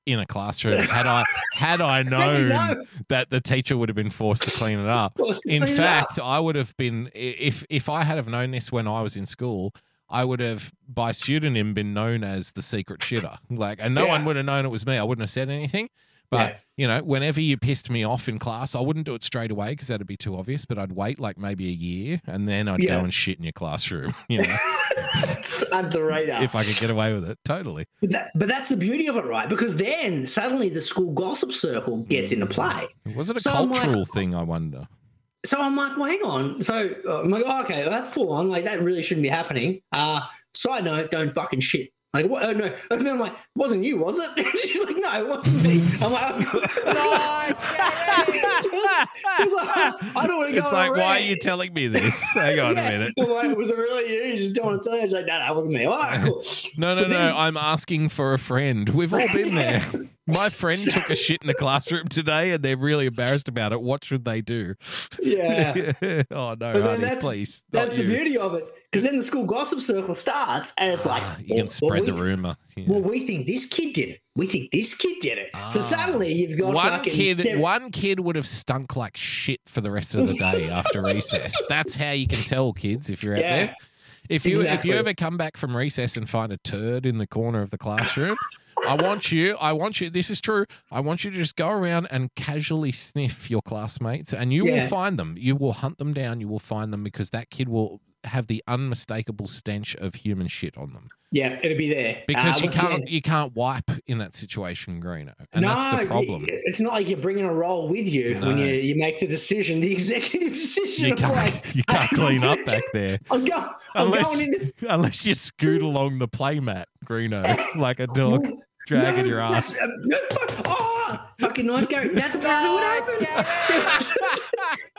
in a classroom had I had I Then you known know. that the teacher would have been forced to clean it up. In clean it fact, up. I would have been if if I had have known this when I was in school. I would have, by pseudonym, been known as the secret shitter. Like, and no Yeah. one would have known it was me. I wouldn't have said anything. But Yeah. you know, whenever you pissed me off in class, I wouldn't do it straight away because that'd be too obvious. But I'd wait like maybe a year, and then I'd Yeah. go and shit in your classroom. You know, It's under the radar. if I could get away with it, totally. But, that, but that's the beauty of it, right? Because then suddenly the school gossip circle gets mm. into play. Was it a So I'm like- cultural thing? I wonder. So I'm like, well, hang on. So uh, I'm like, oh, okay, well, that's full on. Like, that really shouldn't be happening. Uh, side note, don't fucking shit. Like, what? Oh, no. And then I'm like, wasn't you, was it? And she's like, no, it wasn't me. I'm like, Nice, Gary. He's like, I don't want to go It's like, a why are you telling me this? Hang on Yeah. a minute. I'm like, was it really you? You just don't want to tell me. She's like, no, no, wasn't me. All right, cool. No, no, But no. I'm asking for a friend. We've all been there. My friend took a shit in the classroom today and they're really embarrassed about it. What should they do? Yeah. oh, no, honey, that's- please. That's the you. beauty of it. Because then the school gossip circle starts, and it's like, Ah, you well- can spread well, the we- rumor. Yeah. Well, we think this kid did it. We think this kid did it. so Ah. suddenly you've got one kid, one kid would have stunk like shit for the rest of the day after recess. That's how you can tell kids if you're out Yeah. there. If you if you ever come back from recess and find a turd in the corner of the classroom, I want you, I want you, this is true. I want you to just go around and casually sniff your classmates and you Yeah. will find them. You will hunt them down, you will find them because that kid will have the unmistakable stench of human shit on them. Yeah, it'll be there. Because Uh, you can't you can't wipe in that situation, Greeno. And no, that's the problem. It's not like you're bringing a roll with you when you, you make the decision, the executive decision. You can't, like, you can't clean up back there. I'm, go, I'm Unless, going into unless you scoot along the playmat, Greeno, like a dog dragging no, your ass. uh, no, fuck- fucking nice, Gary. That's apparently what happened.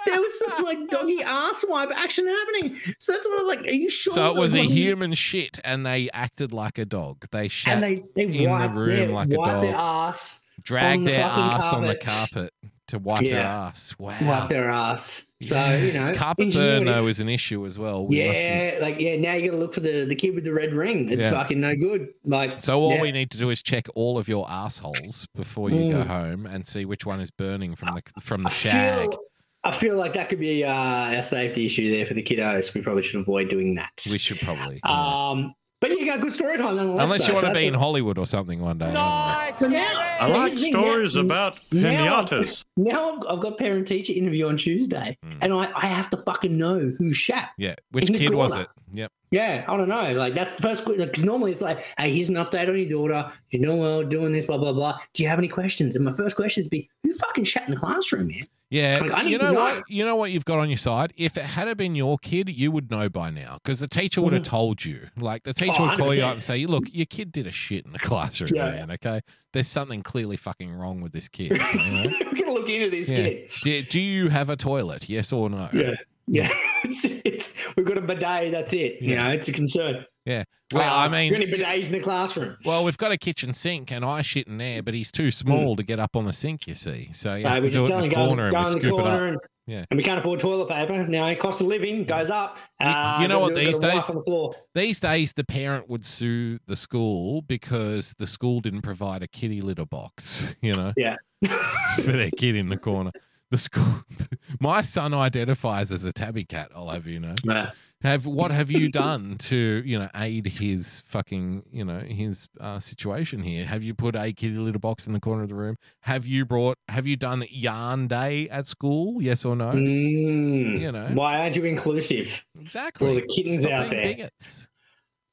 There was, some like doggy ass wipe action happening. So that's what I was like. Are you sure? So it was a wasn't- human shit, and they acted like a dog. They shat, And they they in the room their, like a wiped their dog. ass, on dragged the their fucking ass on the carpet. To wipe their ass. Wow. wiped their ass. So you know, carpet burn though is an issue as well. We mustn't- Yeah, like yeah. Now you got to look for the the kid with the red ring. It's Yeah. fucking no good. Like So all yeah. we need to do is check all of your assholes before you go Mm. home and see which one is burning from the from the I shag. feel, I feel like that could be uh, a safety issue there for the kiddos. We probably should avoid doing that. We should probably. Um, but you got good story time nonetheless. Unless you want so to be that's in Hollywood or something one day. I don't know. Nice, So now- I like Here's the thing, now- stories about now pinatas. Now I've, I've got parent teacher interview on Tuesday, Mm. and I, I have to fucking know who shat. Yeah. Which In the kid was it? Yep. Yeah, I don't know. Like that's the first. que- Like, 'cause normally it's like, hey, here's an update on your daughter. You know, well, doing this, blah blah blah. Do you have any questions? And my first question is, be who fucking shat in the classroom, man? Yeah, Like, I need you to know know. what? You know what you've got on your side. If it had been your kid, you would know by now because the teacher would have told you. Like the teacher. Oh, would call you up and say, "Look, your kid did a shit in the classroom, Yeah. man. Okay, there's something clearly fucking wrong with this kid." you know? We're gonna look into this Yeah. kid. do, do you have a toilet? Yes or no? Yeah, yeah. it's, it's, we've got a bidet. That's it. You Yeah. know, it's a concern. Yeah. Well, Uh, I mean, any bidets in the classroom? well, we've got a kitchen sink, and I shit in there, but he's too small to get up on the sink. You see, so he has to we're do just it in the corner go and in we the scoop it up. corner, and, Yeah. and we can't afford toilet paper. Now, cost of living goes up. You- Uh, you know what, these days- the. These days, the parent would sue the school because the school didn't provide a kitty litter box, you know, Yeah. for their kid in the corner. The school, my son identifies as a tabby cat. I'll have you know. Yeah. Have what have you done to you know aid his fucking you know his uh, situation here? Have you put a kitty litter box in the corner of the room? Have you brought? Have you done yarn day at school? Yes or no? Mm. You know. why aren't you inclusive? Exactly. For the kittens Stop out there. bigots.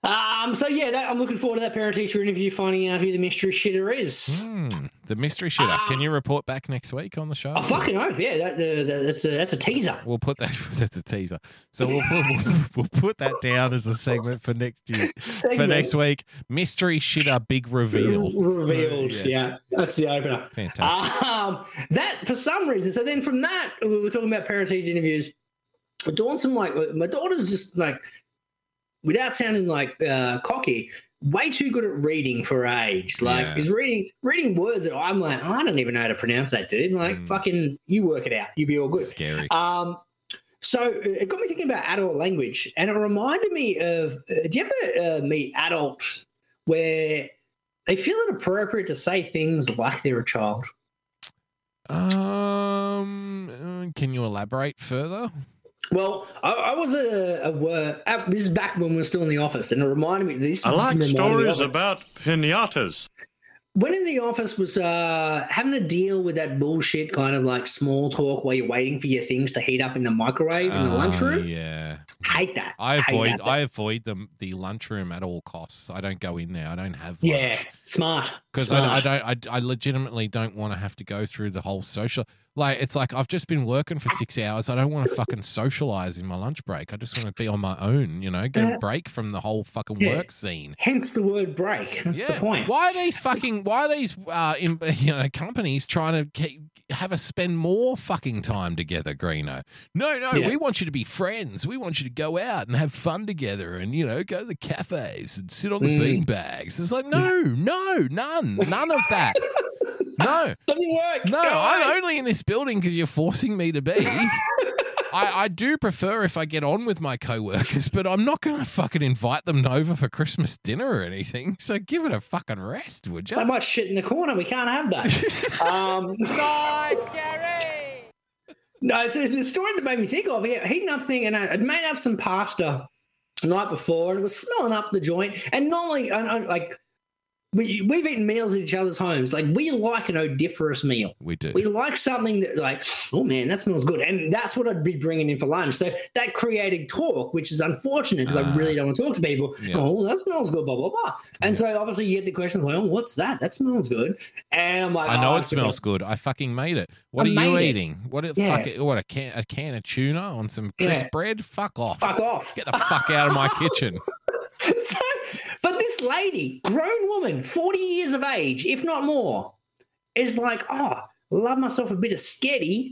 Um. So yeah, that, I'm looking forward to that parent teacher interview, finding out who the mystery shitter is. Hmm, the mystery shitter. Can you report back next week on the show? Oh fucking oath! Yeah, that, that, that- that's a that's a teaser. We'll put that. That's a teaser. So we'll put, we'll, we'll put that down as a segment for next year. For next week, mystery shitter big reveal. Revealed. Yeah. Yeah. that's the opener. Fantastic. Um, that for some reason. So then from that, we were talking about parent teacher interviews. Doing some like my daughter's just like, without sounding like uh, cocky, way too good at reading for age. Like Yeah. is reading reading words that I'm like, I don't even know how to pronounce that, dude. Like Mm. fucking, you work it out. You'll be all good. Scary. Um, so it got me thinking about adult language, and it reminded me of. Uh, do you ever uh, meet adults where they feel it appropriate to say things like they're a child? Um, uh, can you elaborate further? Well, I, I was a, a wor- uh, this is back when we were still in the office, and it reminded me. This I like stories about pinatas. when in the office was uh, having to deal with that bullshit kind of like small talk while you're waiting for your things to heat up in the microwave in the Oh, lunchroom. Yeah. Hate that. I Hate avoid that. I avoid the the lunchroom at all costs. I don't go in there. I don't have yeah, smart. Because I, I don't I, I legitimately don't want to have to go through the whole social like it's like I've just been working for six hours. I don't want to fucking socialize in my lunch break. I just want to be on my own. You know, get a break from the whole fucking Yeah. work scene. Hence the word break. That's the point. Why are these fucking? Why are these uh, in, you know companies trying to keep, have us spend more fucking time together, Greeno? No, no, Yeah. we want you to be friends. We want you to go out and have fun together, and you know, go to the cafes and sit on the Mm. bean bags. It's like no no, no, none, none of that. No, Let me work. no, Go I'm away. only in this building because you're forcing me to be. I, I do prefer if I get on with my coworkers, but I'm not going to fucking invite them over for Christmas dinner or anything. So give it a fucking rest, would you? That might shit in the corner. We can't have that. um, Nice, Gary! no, so the story that made me think of it, heating up thing, and I- I'd made up some pasta the night before, and it was smelling up the joint. And normally, I, I, like, we, we've eaten meals at each other's homes. Like, we like an odoriferous meal. We do. We like something that, like, oh man, that smells good. And that's what I'd be bringing in for lunch. So that created talk, which is unfortunate because Ah. I really don't want to talk to people. Yeah. Oh, that smells good, blah, blah, blah. And so obviously you get the questions like, oh, what's that? That smells good. And I'm like, I know oh, it smells good. I fucking made it. What I are you it. eating? What? a Yeah. Fuck it, what a can a can of tuna on some crisp Yeah. bread? Fuck off. Fuck off. Get the fuck out of my kitchen. so, lady, grown woman, 40 years of age, if not more, is like, oh, love myself a bit of sketty.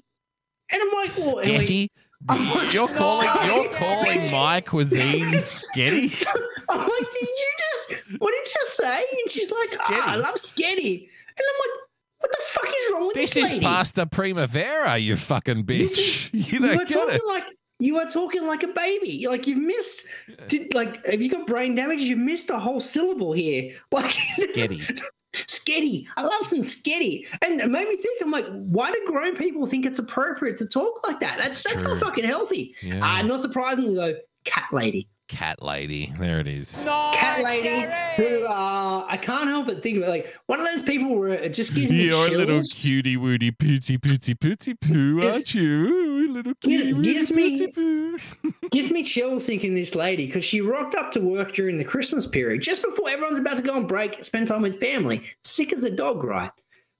And I'm like, well, Sketty. I'm like, You're calling you're calling my cuisine sketty. I'm like, did you just, what did you say? And she's like, oh, I love sketty. And I'm like, what the fuck is wrong with This this, is lady? pasta primavera, you fucking bitch. You You don't are get talking it. like you are talking like a baby. Like you've missed. Did like have you got brain damage? You've missed a whole syllable here. Like Sketty. sketty. I love some sketty. And it made me think. I'm like, why do grown people think it's appropriate to talk like that? That's It's that's not fucking healthy. Yeah. Uh, not surprisingly though, cat lady. Cat lady. There it is. Nice, cat lady Gary. who uh, I can't help but think about like one of those people where it just gives me You're a chills. little cutie woody pooty pooty pooty poo, Just- aren't you? Ooh, little Gives- cutie woody gives me- pooty poo. gives me chills thinking this lady because she rocked up to work during the Christmas period just before everyone's about to go on break, spend time with family, sick as a dog, right?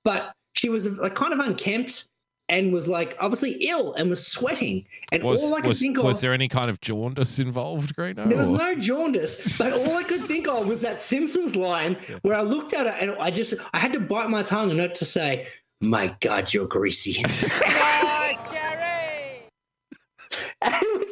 But she was like kind of unkempt and was like obviously ill and was sweating. And Was, all I could was, think was there any kind of jaundice involved, Greeno? There was or- no jaundice, but all I could think of was that Simpsons line where I looked at her and I just I had to bite my tongue and not to say, "My God, you're greasy." Nice, Gary. and it was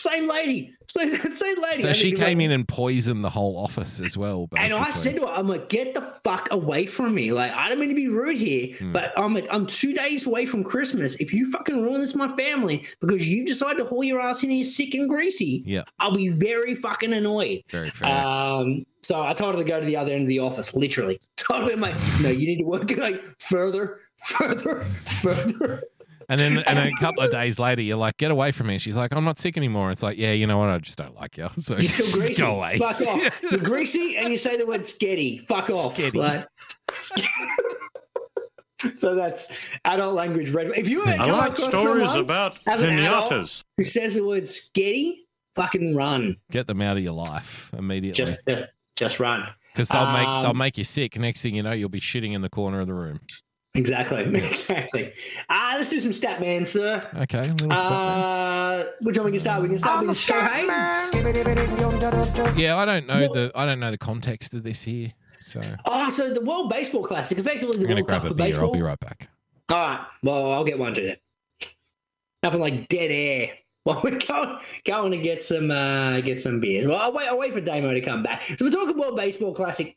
same lady, same, same lady. So she came like- in and poisoned the whole office as well. And I said to her, I'm like, get the fuck away from me. Like, I don't mean to be rude here, Hmm. but I'm like, I'm two days away from Christmas. If you fucking ruin this, my family, because you decide to haul your ass in here sick and greasy, Yeah, I'll be very fucking annoyed. very fair. Um, so I told her to go to the other end of the office, literally. Told her, like, no, you need to work like further, further, further. And then and then a couple of days later, you're like, get away from me. She's like, I'm not sick anymore. It's like, yeah, you know what? I just don't like you. So You're still just greasy. go away. Fuck off. You're greasy and you say the word sketty. Fuck off. Sketty. Like- so that's adult language. Red. If you ever I come like across stories someone about as an adult pinatas. who says the word sketty, fucking run. Get them out of your life immediately Just, just, just run. because they'll make um, they'll make you sick. Next thing you know, you'll be shitting in the corner of the room. Exactly. Exactly. Ah, let's do some stat man, sir. Okay, a little. Uh, which one we can start? We can start with Shohei. Yeah, I don't know well- the I don't know the context of this here. So I'm Oh, so the World Baseball Classic, effectively the gonna World grab Cup a for beer. baseball. I'll be right back. All right. Well, I'll get one to that. Nothing like dead air. Well, we're going, going to get some uh, get some beers. Well, I'll wait. I'll wait for Damo to come back. So we're talking World Baseball Classic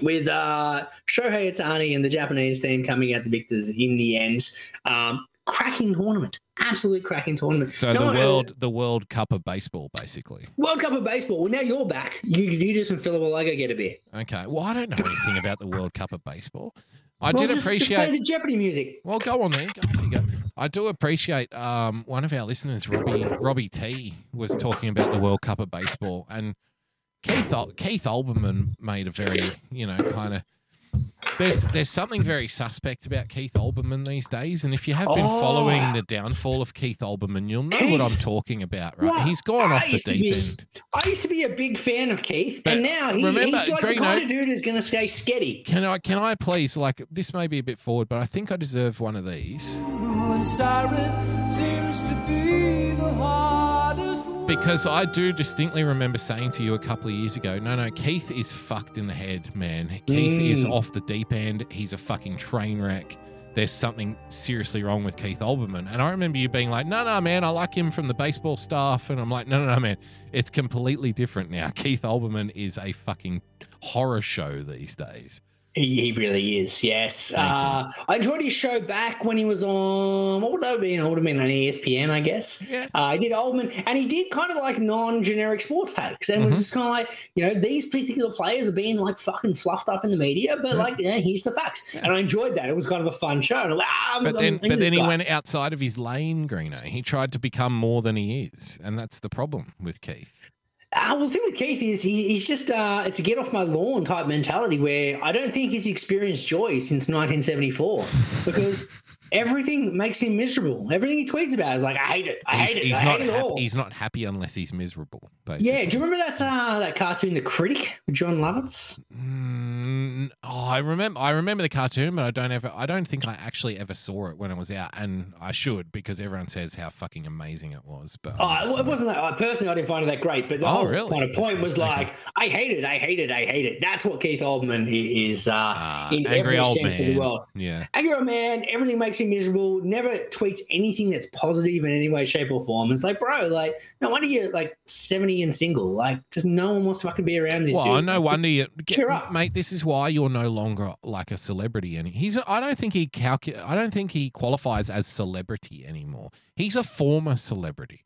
with uh, Shohei Ohtani and the Japanese team coming out the victors in the end. Um, cracking tournament, absolute cracking tournament. So the world the World Cup of baseball, basically. World Cup of baseball. Well, now you're back. You you do some filler while I go get a beer. Okay. Well, I don't know anything about the World Cup of baseball. I Well, did just- appreciate. just play the Jeopardy music. Well, go on then. Go go. I do appreciate um, one of our listeners, Robbie Robbie T, was talking about the World Cup of baseball, and Keith Ol- Keith Olbermann made a very you know kind of. There's there's something very suspect about Keith Olbermann these days, and if you have been Oh. following the downfall of Keith Olbermann, you'll know what I'm talking about, right? Well, He's gone I off the used deep be- end. I used to be a big fan of Keith, But and now he, remember, he's like the kind of dude who's going to stay sketty. Can I can I please like this may be a bit forward, but I think I deserve one of these. Because I do distinctly remember saying to you a couple of years ago, no, no, Keith is fucked in the head, man. Keith is Mm. off the deep end. He's a fucking train wreck. There's something seriously wrong with Keith Olbermann. And I remember you being like, no, no, man, I like him from the baseball staff. And I'm like, no, no, no, man, it's completely different now. Keith Olbermann is a fucking horror show these days. He, really is, yes. Uh, I enjoyed his show back when he was on, what would that have been? It would have been on ESPN, I guess. Yeah. Uh, he did Oldman, and he did kind of like non generic sports takes. And it was just kind of like, you know, these particular players are being like fucking fluffed up in the media, but Yeah. like, yeah, here's the facts. And I enjoyed that. It was kind of a fun show. And like, ah, I'm, But then, but then he guy. went outside of his lane, Greeno. He tried to become more than he is, and that's the problem with Keith. Uh, well, the thing with Keith is he, he's just uh, it's a get off my lawn type mentality where I don't think he's experienced joy since 1974 because everything makes him miserable. Everything he tweets about is like, I hate it. I he's, hate it. he's I not hate it all. he's not happy unless he's miserable. Basically. yeah, do you remember that uh, that cartoon, The Critic, with Jon Lovitz? Mm, oh, I remember. I remember the cartoon, but I don't ever. I don't think I actually ever saw it when it was out, and I should because everyone says how fucking amazing it was. But Oh, it wasn't that. I personally, I didn't find it that great, but the Oh, whole really? kind of point was Okay. like, I hate it, I hate it, I hate it. That's what Keith Oldman is uh, Ah, in every sense man. of the world. Yeah. angry old man, everything makes him miserable, never tweets anything that's positive in any way, shape, or form. It's like, bro, like, no wonder you're like 70 and single. Like, just no one wants to fucking be around this Well, dude. no wonder you cheer up. mate. This is why you're no longer like a celebrity. And he's. I don't think he calcu- I don't think he qualifies as celebrity anymore. He's a former celebrity.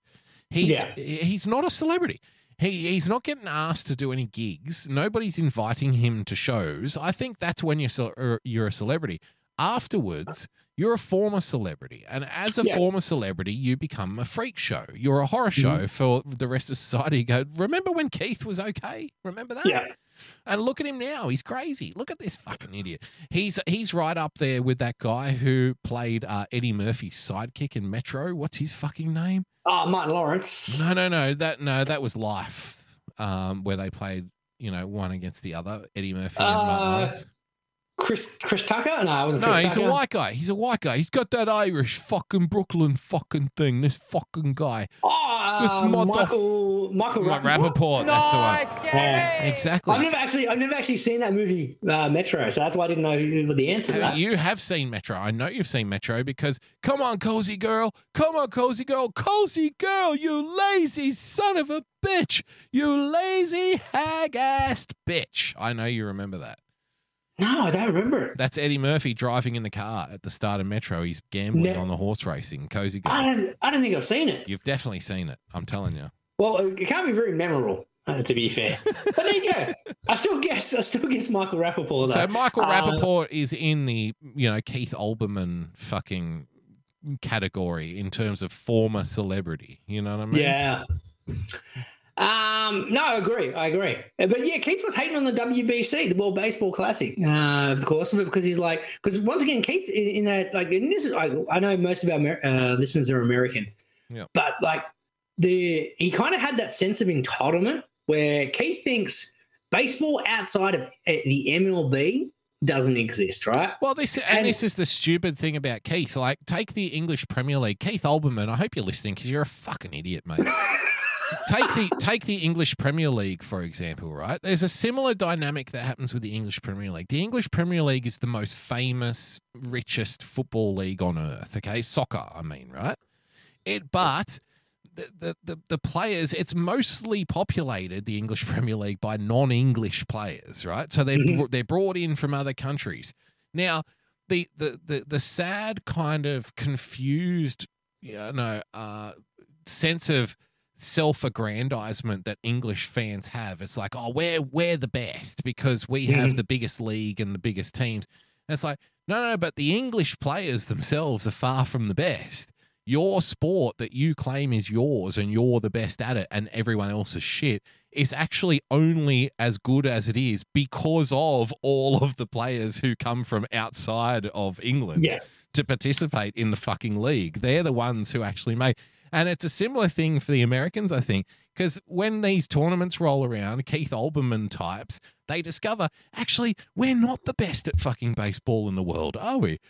He's Yeah. he's not a celebrity. He, he's not getting asked to do any gigs. Nobody's inviting him to shows. I think that's when you're er, you're a celebrity. afterwards you're a former celebrity and as a Yeah. former celebrity you become a freak show you're a horror show Mm-hmm. for the rest of society you go remember when keith was okay remember that Yeah. And look at him now he's crazy look at this fucking idiot he's he's right up there with that guy who played uh, eddie murphy's sidekick in metro what's his fucking name Oh, Martin Lawrence. no no no that no that was life um where they played you know one against the other eddie murphy and Martin Uh, Lawrence. Chris Chris Tucker? No, it wasn't No, Chris he's Tucker. a white guy. He's a white guy. He's got that Irish fucking Brooklyn fucking thing. This fucking guy. Oh, This uh, mother- Michael Michael Like Rappaport. Rappaport. That's the one. Nice, Exactly. I've never actually I've never actually seen that movie uh, Metro, so that's why I didn't know what the answer to Hey, that. You have seen Metro. I know you've seen Metro because come on, cozy girl. Come on, cozy girl. Cozy girl, you lazy son of a bitch. You lazy hag assed bitch. I know you remember that. No, I don't remember it. That's Eddie Murphy driving in the car at the start of Metro. He's gambling No. on the horse racing. Cozy Guy. I don't I don't think I've seen it. You've definitely seen it. I'm telling you. Well, it can't be very memorable, uh, to be fair. But there you go. I still guess I still guess Michael Rappaport. Though. So Michael Uh, Rappaport is in the you know Keith Olbermann fucking category in terms of former celebrity. You know what I mean? Yeah. Um, no, I agree. I agree. Uh, But yeah, Keith was hating on the WBC, the World Baseball Classic, uh, of course, of it because he's like, because once again, Keith in, in that, like, and this is, I, I know most of our Amer- uh, listeners are American, Yep. but like, the he kind of had that sense of entitlement where Keith thinks baseball outside of uh, the MLB doesn't exist, right? Well, this and, And- this is the stupid thing about Keith. Like, take the English Premier League. Keith Olbermann. I hope you're listening because you're a fucking idiot, mate. take the take the English Premier League for example. Right? There's a similar dynamic that happens with the English Premier League. The English Premier League is the most famous, richest football league on earth. Okay, soccer. I mean, right? It, but the, the, the, the players, it's mostly populated, the English Premier League, by non English players, right? So they're, Mhm. they're brought in from other countries. Now, the, the, the, the sad kind of confused, you know, uh, sense of self-aggrandizement that English fans have. It's like, oh, we're we're the best because we have Mhm. the biggest league and the biggest teams. And it's like, no, no, but the English players themselves are far from the best. Your sport that you claim is yours and you're the best at it and everyone else is shit is actually only as good as it is because of all of the players who come from outside of England Yeah. to participate in the fucking league. They're the ones who actually make. And it's a similar thing for the Americans, I think, because when these tournaments roll around, Keith Olbermann types, they discover actually we're not the best at fucking baseball in the world, are we?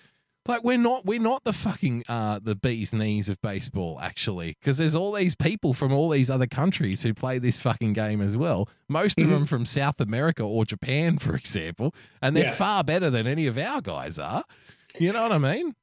Like we're not we're not the fucking uh the bees knees of baseball actually because there's all these people from all these other countries who play this fucking game as well. Most of Mhm. them from South America or Japan for example, and they're Yeah. far better than any of our guys are. You know what I mean?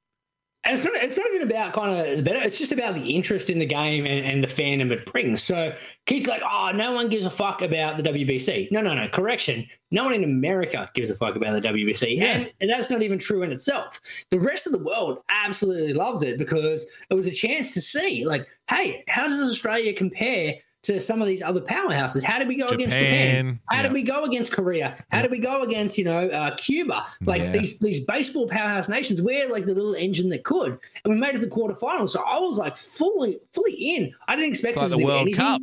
And it's not, it's not even about kind of the better. It's just about the interest in the game and, and the fandom it brings. So Keith's like, oh, no one gives a fuck about the WBC. No, no, no. Correction. No one in America gives a fuck about the WBC. Yeah. And, and that's not even true in itself. The rest of the world absolutely loved it because it was a chance to see, like, hey, how does Australia compare to some of these other powerhouses? How did we go against Japan? Japan. How yeah. did we go against Korea? How did we go against you know uh, Cuba? Like Yeah. these these baseball powerhouse nations, we're like the little engine that could, and we made it to the quarterfinals. So I was like fully fully in. I didn't expect It's like us the to do World anything. Cup.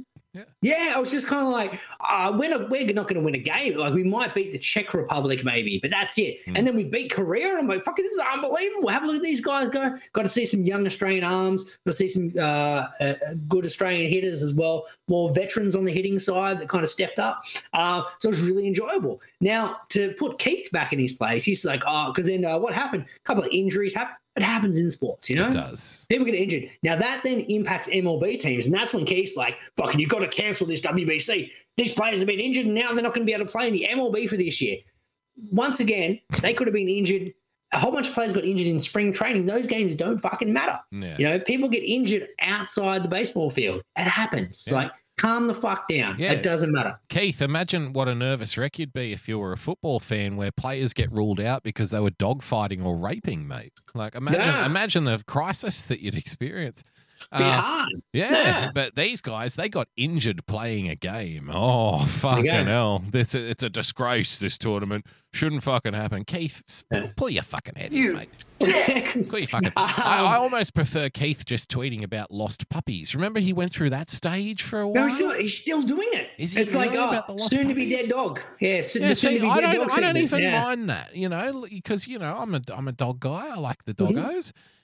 Yeah, I was just kind of like, uh, we're not, we're not going to win a game. Like we might beat the Czech Republic maybe, but that's it. Mm. And then we beat Korea, and I'm like, fucking, this is unbelievable. Have a look at these guys go. Got to see some young Australian arms. Got to see some uh, uh, good Australian hitters as well. More veterans on the hitting side that kind of stepped up. Uh, so it was really enjoyable. Now to put Keith back in his place, he's like, oh, because then uh, what happened? A couple of injuries happened. It happens in sports, you know. It does. People get injured. Now that then impacts MLB teams, and that's when Keith's like, "Fucking, you've got to cancel this WBC. These players have been injured, and now they're not going to be able to play in the MLB for this year." Once again, they could have been injured. A whole bunch of players got injured in spring training. Those games don't fucking matter. Yeah. You know, people get injured outside the baseball field. It happens. Yeah. Like, calm the fuck down. Yeah. It doesn't matter. Keith, imagine what a nervous wreck you'd be if you were a football fan where players get ruled out because they were dogfighting or raping, mate. Like imagine Yeah. imagine the crisis that you'd experience. Uh, yeah, Yeah. but these guys they got injured playing a game. Oh fucking hell! It's a, it's a disgrace. This tournament shouldn't fucking happen. Keith, pull your fucking head, in, You- mate. Pull your fucking. I, I almost prefer Keith just tweeting about lost puppies. Remember he went through that stage for a while. No, he's still, he's still doing it. Is he it's like, oh, soon to be dead dog. Yeah, soon, Yeah, soon see, to be I dead don't, dog I don't even yeah. mind that, you know, because you know I'm a I'm a dog guy. I like the Mm-hmm.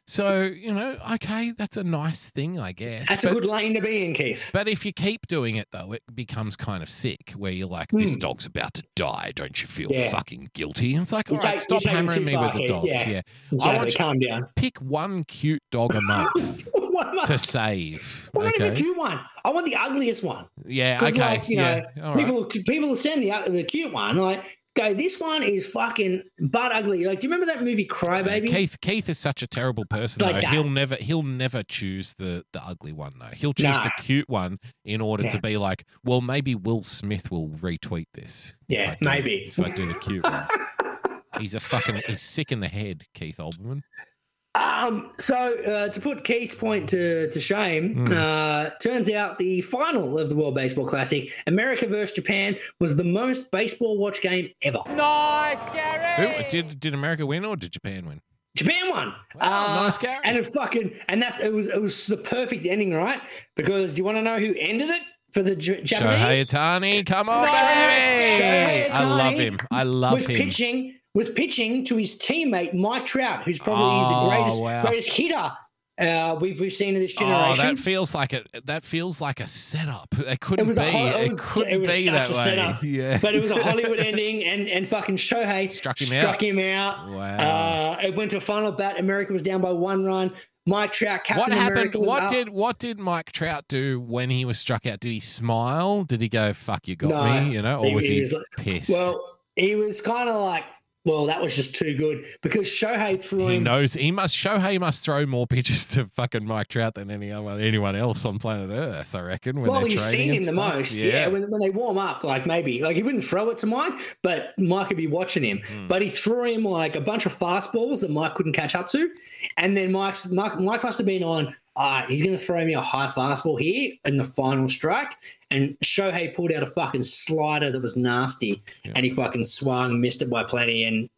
So you know, okay, that's a nice thing, I guess. That's but, a good lane to be in, Keith. but if you keep doing it though, it becomes kind of sick. Where you're like, this Hmm. dog's about to die. Don't you feel Yeah. fucking guilty? And it's like, all right, take- you stop hammering me far, with the dogs. Yeah. Yeah, Exactly. want you- Calm down. pick one cute dog a month I- to save. Well, not even a cute one. I want the ugliest one. Yeah. Okay. like, you know, yeah. All right. people people send the the cute one. Like, go, this one is fucking butt ugly. Like, do you remember that movie Crybaby? Uh, Keith Keith is such a terrible person Like though. that. He'll never he'll never choose the the ugly one though. He'll choose the cute one in order to be like, well, maybe Will Smith will retweet this. Yeah, I do- maybe. if I do the cute one. he's a fucking he's sick in the head, Keith Olbermann. Um, so uh, to put Keith's point to, to shame, Hmm. uh, turns out the final of the World Baseball Classic, America versus Japan, was the most baseball watch game ever. Nice, Who Gary. did did America win or did Japan win? Japan won. Wow, nice, Gary. And it fucking and that's it was it was the perfect ending, right? Because do you want to know who ended it for the J- Shohei Japanese? Ohtani, come on, Shohei- baby! Shohei I love him. I love was him. pitching was pitching to his teammate Mike Trout, who's probably Oh, the greatest wow. greatest hitter uh, we've we've seen in this Oh, generation. that feels like a that feels like a setup. It couldn't was a be. ho- it it couldn't it was be such that a way. setup. Yeah, but it was a Hollywood ending, and and fucking Shohei Struck him struck out. him out. Wow. Uh, it went to a final bat. America was down by one run. Mike Trout, Captain what happened? America, was What up. did what did Mike Trout do when he was struck out? Did he smile? Did he go "fuck you got No, me"? You know, or he- was he he, was like- pissed? Well, he was kind of like, well, that was just too good because Shohei threw he him. knows he must. Shohei must throw more pitches to fucking Mike Trout than any other anyone else on planet Earth. I reckon. When well, he's seen him the stuff. most. Yeah, when, when they warm up, like maybe like he wouldn't throw it to Mike, but Mike would be watching him. Hmm. But he threw him like a bunch of fastballs that Mike couldn't catch up to, and then Mike's Mike, Mike must have been on. All right, he's going to throw me a high fastball here in the final strike, and Shohei pulled out a fucking slider that was nasty, Yeah. and he fucking swung, missed it by plenty, and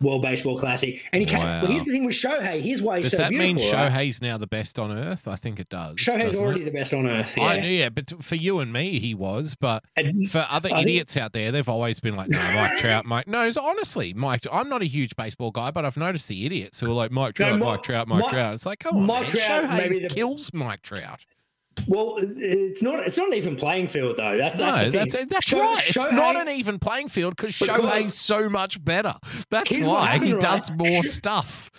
World Baseball Classic. And he came. Wow. Well, here's the thing with Shohei. Here's why he's Does so that mean beautiful. right? Shohei's now the best on Earth? I think it does. Shohei's already it? the best on earth. Yeah. I knew, yeah, but for you and me, he was. But And- for other I think- idiots out there, they've always been like, "No, Mike Trout, Mike." No, it's honestly, Mike. I'm not a huge baseball guy, but I've noticed the idiots who are like, "Mike Trout, Mi- Mike Trout, Mike Mi- Trout." It's like, come on, Mike man. Trout Shohei maybe the- kills Mike Trout. Well, it's not. It's not an even playing field though. That's, No, that's that's thing. that's Sho- right. It's Shohei- not an even playing field because Shohei's so much better. That's why he happened, does more stuff.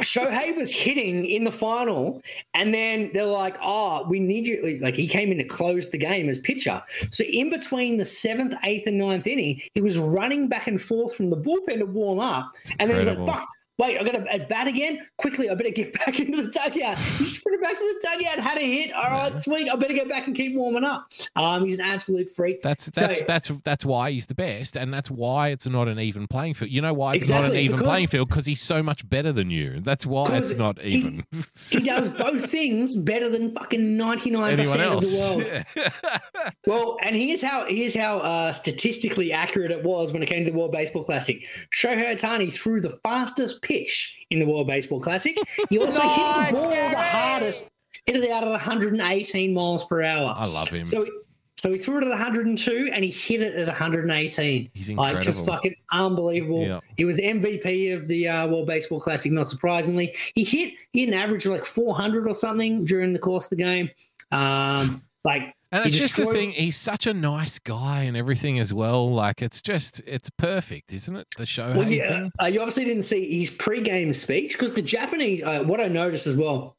Shohei was hitting in the final, and then they're like, "Oh, we need you." Like he came in to close the game as pitcher. So in between the seventh, eighth, and ninth inning, he was running back and forth from the bullpen to warm up, and then he's like, "Fuck." Wait, I got to at bat again. Quickly, I better get back into the dugout. He it back to the dugout, had a hit. All right, sweet. I better go back and keep warming up. Um, he's an absolute freak. That's So- that's that's that's why he's the best, and that's why it's not an even playing field. You know why it's not an even because- playing field because he's so much better than you. That's why it's not even. he does both things better than fucking ninety nine percent of the world. Yeah. Well, and here's how here's how uh, statistically accurate it was when it came to the World Baseball Classic. Shohei Ohtani threw the fastest pitch in the World Baseball Classic. He also hit the Nice, ball the hardest, hit it out at 118 miles per hour. I love him. So, so he threw it at 102 and he hit it at 118. He's incredible. Like just fucking unbelievable. Yeah. He was MVP of the uh, World Baseball Classic, not surprisingly. He hit he had an average of like 400 or something during the course of the game. Um, like And it's just the thing, he's such a nice guy and everything as well. Like it's just it's perfect, isn't it? The show. Well, yeah, uh, you obviously didn't see his pre-game speech because the Japanese. Uh, what I noticed as well,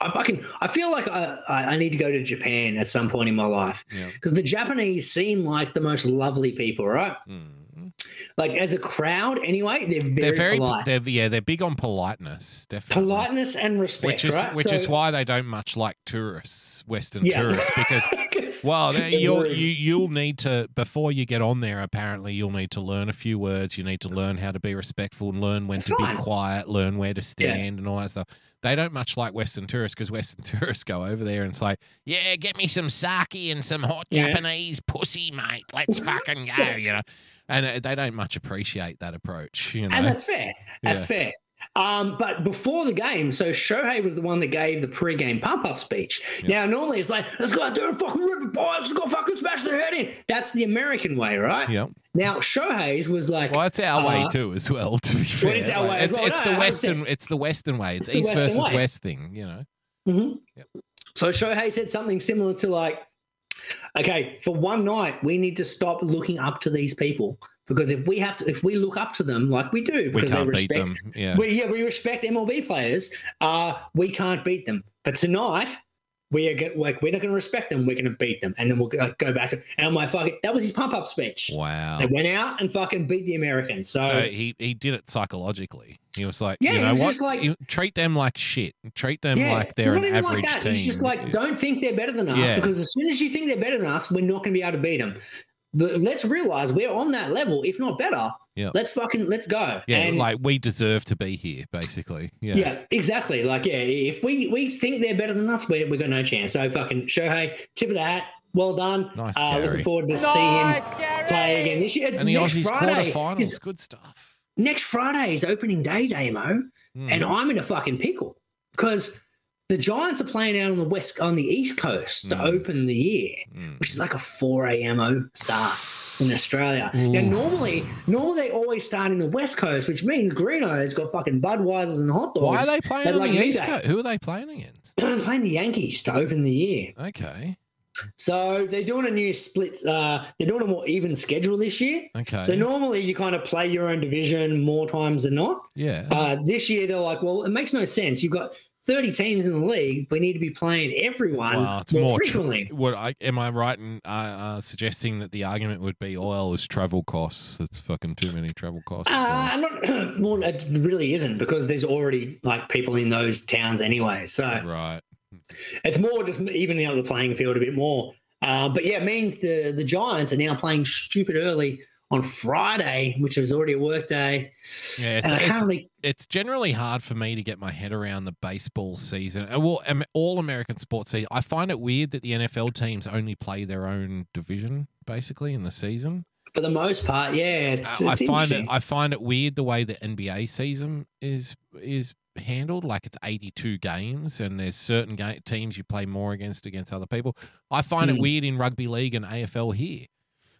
I fucking I feel like I, I need to go to Japan at some point in my life Yeah. because the Japanese seem like the most lovely people, right? Mm. like as a crowd anyway, they're very, they're very, polite. they're yeah, they're big on politeness, definitely. Politeness and respect, which is right? which is why they don't much like tourists, Western Yeah. tourists, because Well, you'll you, you'll need to before you get on there. Apparently, you'll need to learn a few words. You need to learn how to be respectful and learn when to be quiet, learn where to stand, and all that stuff. They don't much like Western tourists because Western tourists go over there and say, "Yeah, get me some sake and some hot Yeah. Japanese pussy, mate. Let's fucking go," you know. And uh, they don't much appreciate that approach, you know. and that's fair. That's Yeah. fair. Um, but before the game, so Shohei was the one that gave the pre-game pump-up speech. Now, normally it's like, let's go out there and fucking rip it, boys. Let's go fucking smash their head in. That's the American way, right? yeah. Now, Shohei's was like, Well, it's our way uh, too, as well. To be fair, it's our way It's, well. it's No, the 100%. western. It's the western way. It's, It's east versus way. west thing. You know. Mm-hmm. Yep. So Shohei said something similar to like, okay, for one night, we need to stop looking up to these people because if we have to, if we look up to them like we do, We because they beat respect, them. Yeah. we, yeah, we respect MLB players. Uh, we can't beat them. But tonight, we are go- like we're not going to respect them. We're going to beat them, and then we'll go, go back to. And I'm like, fuck it. That was his pump up speech. Wow. They went out and fucking beat the Americans. So, So he, he did it psychologically. He was like, Yeah, you know was what? just like- You treat them like shit. Treat them yeah, like they're not an even average like that. team. He's just like, don't think they're better than us Yeah. because as soon as you think they're better than us, we're not going to be able to beat them. The, let's realize we're on that level, if not better. Yeah. Let's fucking let's go. yeah, And- like we deserve to be here, basically. Yeah. Yeah, exactly. Like, yeah, if we we think they're better than us, we we got no chance. So fucking Shohei, tip of the hat, well done. Nice, uh, looking forward to see Nice, him Gary. play again this year. And the next Aussies Friday, quarterfinals, is- good stuff. next Friday is opening day, Damo, Mm. and I'm in a fucking pickle because the Giants are playing out on the west on the East Coast to Mm. open the year, Mm. which is like a 4 a.m. start in Australia. Now, Ooh. normally, normally they always start in the West Coast, which means Greeno's got fucking Budweisers and hot dogs. Why are they playing on like the East. Coast? Who are they playing against? They're playing the Yankees to open the year. Okay. So they're doing a new split. Uh, they're doing a more even schedule this year. Okay. So normally you kind of play your own division more times than not. yeah. Uh, this year they're like, well, it makes no sense. You've got 30 teams in the league. We need to be playing everyone more, more tr- frequently. what I, am I right in uh, uh, suggesting that the argument would be oil is travel costs? It's fucking too many travel costs. uh, not, well, it really isn't because there's already like people in those towns anyway. So right. it's more just evening out the playing field a bit more. Uh, but yeah, it means the the Giants are now playing stupid early on Friday, which is already a work day. Yeah, it's, it's, really it's generally hard for me to get my head around the baseball season. Uh, Well, all American sports season. I find it weird that the NFL teams only play their own division basically in the season. for the most part, yeah, it's, I it's find it I find it weird the way the NBA season is is handled. Like it's eighty two games, and there's certain ga- teams you play more against against other people. I find it Hmm. weird in rugby league and AFL here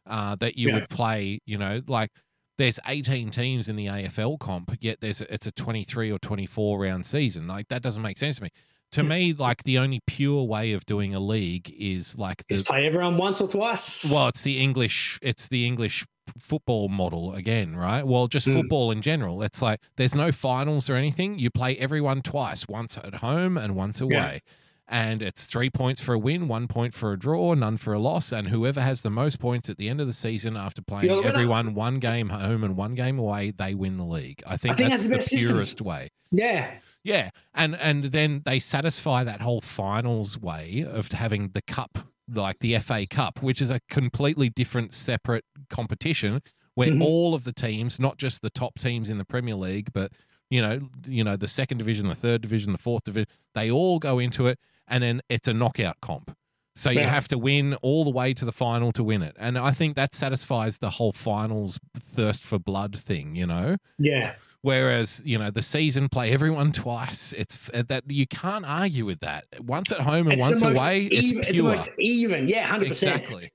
uh, that you Yeah. would play. You know, like there's eighteen teams in the AFL comp, yet there's a, it's a twenty three or twenty four round season. Like that doesn't make sense to me. To me, like the only pure way of doing a league is like the Just play everyone once or twice. well, it's the English. It's the English football model again, right? Well, just Mm. football in general. It's like there's no finals or anything. You play everyone twice, once at home and once away. And it's three points for a win, one point for a draw, none for a loss. And whoever has the most points at the end of the season after playing You're the winner. everyone one game home and one game away, they win the league. I think, think that's, that's the the purest way. yeah, Yeah, and and then they satisfy that whole finals way of having the cup, like the FA Cup, which is a completely different, separate competition where Mhm. all of the teams, not just the top teams in the Premier League, but you know, you know, the second division, the third division, the fourth division, they all go into it, and then it's a knockout comp. So you Yeah. have to win all the way to the final to win it, and I think that satisfies the whole finals thirst for blood thing. You know. yeah. Whereas you know the season play everyone twice. It's that you can't argue with that. Once at home and It's once away, even, it's it's the most even. Yeah, hundred percent. exactly.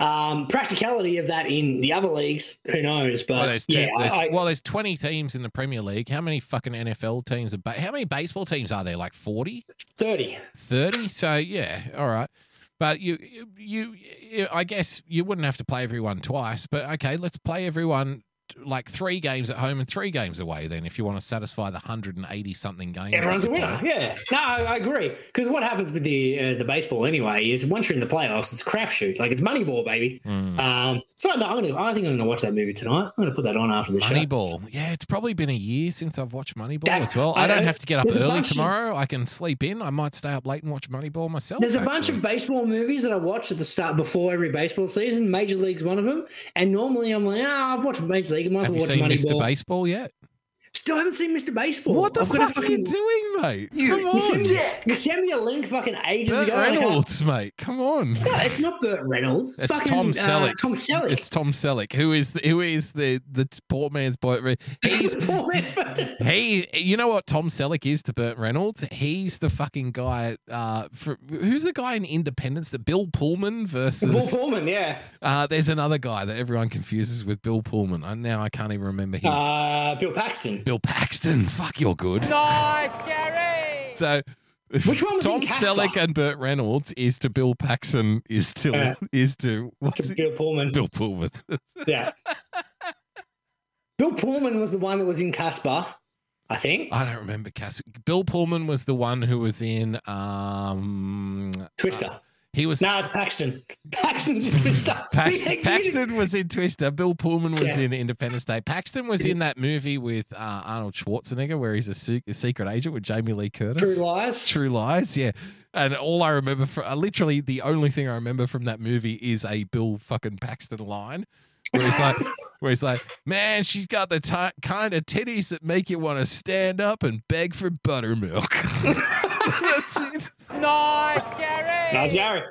Um, practicality of that in the other leagues, who knows? But Well, there's, two, yeah, there's, I, well, there's 20 teams in the Premier League. How many fucking NFL teams are? Ba- how many baseball teams are there? Like 40, thirty. 30? So yeah, all right. But you, you, you, I guess you wouldn't have to play everyone twice. But okay, let's play everyone like three games at home and three games away. Then, if you want to satisfy the hundred and eighty something games, Everyone's a winner. play. Yeah. No, I, I agree. Because what happens with the uh, the baseball anyway is once you're in the playoffs, it's crapshoot. Like it's Moneyball, baby. Mm. Um, so no, I'm gonna, I think I'm going to watch that movie tonight. I'm to put that on after the show. Moneyball. Yeah, it's probably been a year since I've watched Moneyball That- as well. I, I- don't have to get up early bunch of- tomorrow. I can sleep in. I might stay up late and watch Moneyball myself. There's a bunch of baseball movies that I watch at the start before every baseball season. Major League's one of them. And normally I'm like, ah, I've watched Major League. I might as Have well you watch seen Mr. Moneyball. Baseball yet? Still haven't seen Mr. Baseball. What the I've got to fuck are you doing, mate? Come You sent, on. me, you sent me a link fucking ages Burt ago. and I can't- Reynolds, mate. Come on. No, it's not Burt Reynolds. It's, It's fucking, Tom uh, Selleck. Tom Selleck. It's Tom Selleck, who is the, who is the the poor man's boy. He's Poor man. he. You know what Tom Selleck is to Burt Reynolds? He's the fucking guy. Uh, for, who's the guy in Independence? The Bill Pullman versus. Bill Pullman, yeah. Uh, there's another guy that everyone confuses with Bill Pullman. I, now I can't even remember his. Uh, Bill Paxton. Bill Paxton. Fuck, you're good. Nice, Gary. So. Which one was Tom in Casper? Selleck and Burt Reynolds is to Bill Paxton is to Yeah. is to what's To? Bill Pullman. Bill Pullman. Yeah. Bill Pullman was the one that was in Casper, I think. I don't remember Cass. Bill Pullman was the one who was in um Twister. He was no, it's Paxton. Paxton's in Twister. Paxton, Paxton was in Twister. Bill Pullman was Yeah. in Independence Day. Paxton was in that movie with uh, Arnold Schwarzenegger where he's a, se- a secret agent with Jamie Lee Curtis. True Lies. True Lies, yeah. And all I remember, for, uh, literally the only thing I remember from that movie is a Bill fucking Paxton line. Where he's like, where he's like, man, she's got the ti kind of titties that make you want to stand up and beg for buttermilk. That's it. Nice, Gary. Nice, Gary.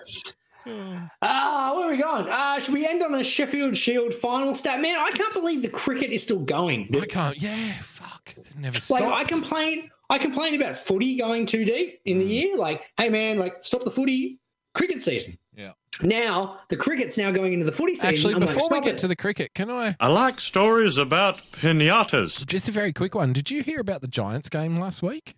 Ah, where are we going? Uh, should we end on a Sheffield Shield final stat? Man, I can't believe the cricket is still going. I can't. Yeah, fuck. It never Like. I complain, I complain about footy going too deep in the Mm. year. Like, hey man, like stop the footy cricket season. Yeah. Now the cricket's now going into the footy season. Actually, I'm like, before we get it. to the cricket, can I I like stories about pinatas. just a very quick one? Did you hear about the Giants game last week?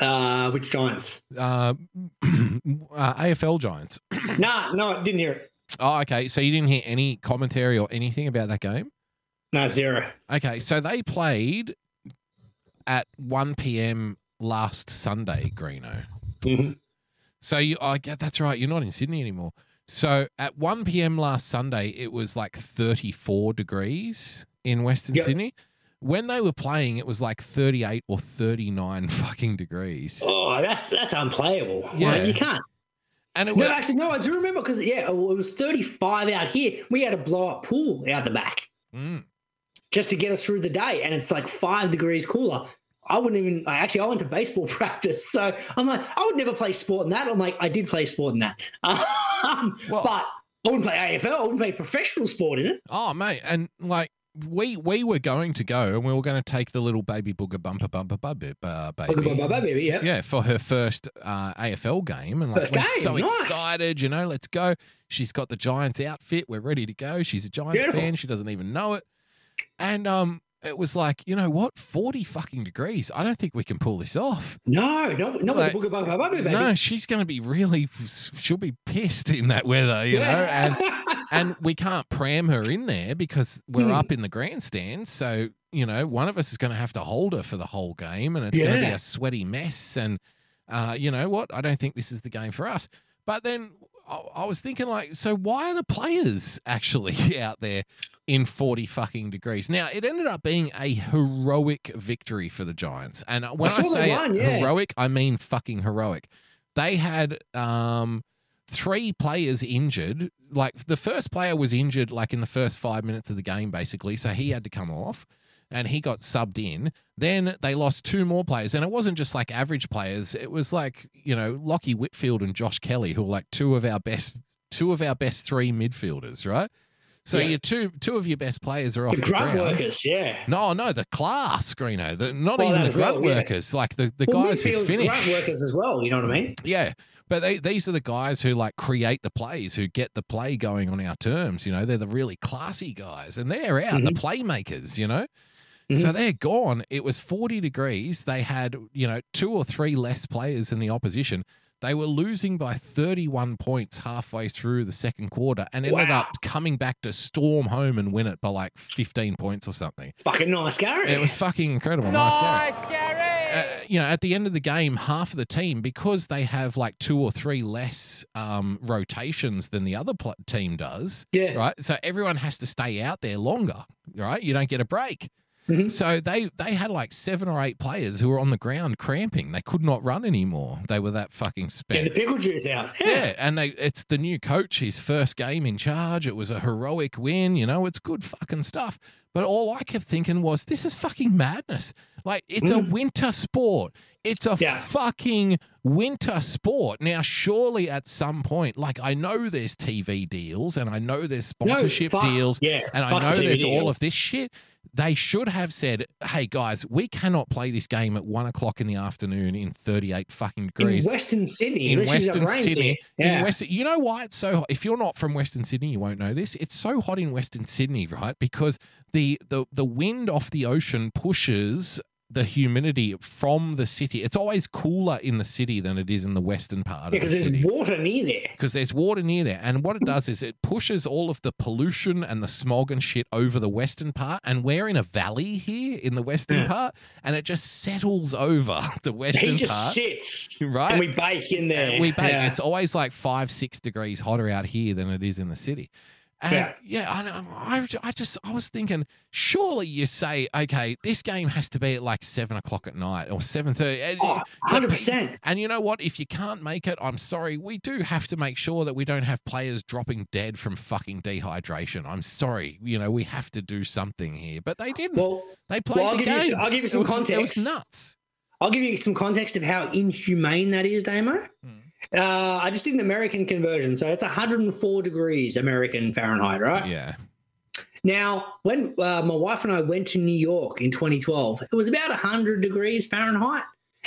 Uh, which Giants? Uh, uh, AFL Giants. nah, no, I didn't hear it. Oh, okay. So you didn't hear any commentary or anything about that game? No, zero. Okay, so they played at 1 p.m. last Sunday, Greeno. Mhm. So you, I get that's right. You're not in Sydney anymore. So at 1 p.m. last Sunday, it was like 34 degrees in Western Yep. Sydney. When they were playing, it was like 38 or 39 fucking degrees. Oh, that's that's unplayable. Yeah. Yeah, you can't. And it No, was actually, no, I do remember because yeah, it was 35 out here. We had a blow up pool out the back Mm. just to get us through the day, and it's like five degrees cooler. I wouldn't even. I actually I went to baseball practice, so I'm like, I would never play sport in that. I'm like, I did play sport in that, um, Well- but I wouldn't play AFL. I wouldn't play professional sport in it. Oh, mate, and like we we were going to go and we were going to take the little baby booger bumper bumper bubby, uh, baby. baby, yeah. Yeah, for her first uh, AFL game, and like First we're game, so nice. excited, you know. Let's go. She's got the Giants outfit. We're ready to go. She's a Giants Beautiful. fan. She doesn't even know it. And um, it was like, you know what, forty fucking degrees. I don't think we can pull this off. No, no, not Like, with the baby. No, she's going to be really. She'll be pissed in that weather, you know. And and we can't pram her in there because we're Hmm. up in the grandstand. So you know, one of us is going to have to hold her for the whole game, and it's going to be a sweaty mess. And uh, you know what? I don't think this is the game for us. But then I, I was thinking, like, so why are the players actually out there in forty fucking degrees? Now it ended up being a heroic victory for the Giants, and when I, they say won, yeah. heroic, I mean fucking heroic. They had um three players injured. Like the first player was injured like in the first five minutes of the game, basically. So he had to come off and he got subbed in. Then they lost two more players. And it wasn't just like average players. It was like, you know, Lachie Whitfield and Josh Kelly, who are like two of our best two of our best three midfielders, right? So Yeah. your two two of your best players are off the the, grunt ground. workers, yeah. No, no, the class, Greeno. The, not Well, even the as well, grunt yeah. workers, like the, the Well, guys who finish. grunt workers as well. You know what I mean? Yeah. But they, these are the guys who like create the plays, who get the play going on our terms. You know, they're the really classy guys, and they're out, the mm-hmm. playmakers. You know, so Mhm. they're gone. It was forty degrees. They had you know two or three less players than the opposition. They were losing by 31 points halfway through the second quarter and ended Wow. up coming back to storm home and win it by like 15 points or something. Fucking nice, Gary. It was fucking incredible. Nice, Gary. Nice, Gary. Uh, you know, at the end of the game, half of the team, because they have like two or three less um, rotations than the other pl- team does, Yeah. right? So everyone has to stay out there longer, right? You don't get a break. Mhm. So they they had like seven or eight players who were on the ground cramping. They could not run anymore. They were that fucking Get spent. the pickle juice out. Yeah, and they, it's the new coach, his first game in charge. It was a heroic win, you know, it's good fucking stuff. But all I kept thinking was, this is fucking madness. Like, it's a winter sport. It's a Yeah. fucking winter sport. Now, surely at some point, like, I know there's TV deals and I know there's No, sponsorship fuck- deals yeah, and I know the there's deal. all of this shit. They should have said, hey, guys, we cannot play this game at one o'clock in the afternoon in 38 fucking In degrees Western Sydney. in Unless you've got Western Sydney. Yeah. In Western, you know why it's so? hot? If you're not from Western Sydney, you won't know this. It's so hot in Western Sydney, right? Because the the the wind off the ocean pushes the humidity from the city. It's always cooler in the city than it is in the western part Yeah, of the because there's city. water near there. Because there's water near there. And what it does is it pushes all of the pollution and the smog and shit over the western part. And we're in a valley here in the western Yeah. part. And it just settles over the western part. He just part. sits. Right. And we bake in there. And we bake. Yeah. It's always like five, six degrees hotter out here than it is in the city. And yeah, Yeah. I, I, I just, I was thinking, surely you say, okay, this game has to be at like seven o'clock at night or seven thirty. Oh, 100%. And you know what? If you can't make it, I'm sorry. We do have to make sure that we don't have players dropping dead from fucking dehydration. I'm sorry. You know, we have to do something here. But they didn't. Well, they played well, I'll the give you game. some- I'll give you It some was- It was context. nuts. I'll give you some context of how inhumane that is, Damo. Hmm. Uh, I just did an American conversion. So it's 104 degrees American Fahrenheit, right? Yeah. Now, when uh, my wife and I went to New York in 2012, it was about 100 degrees Fahrenheit.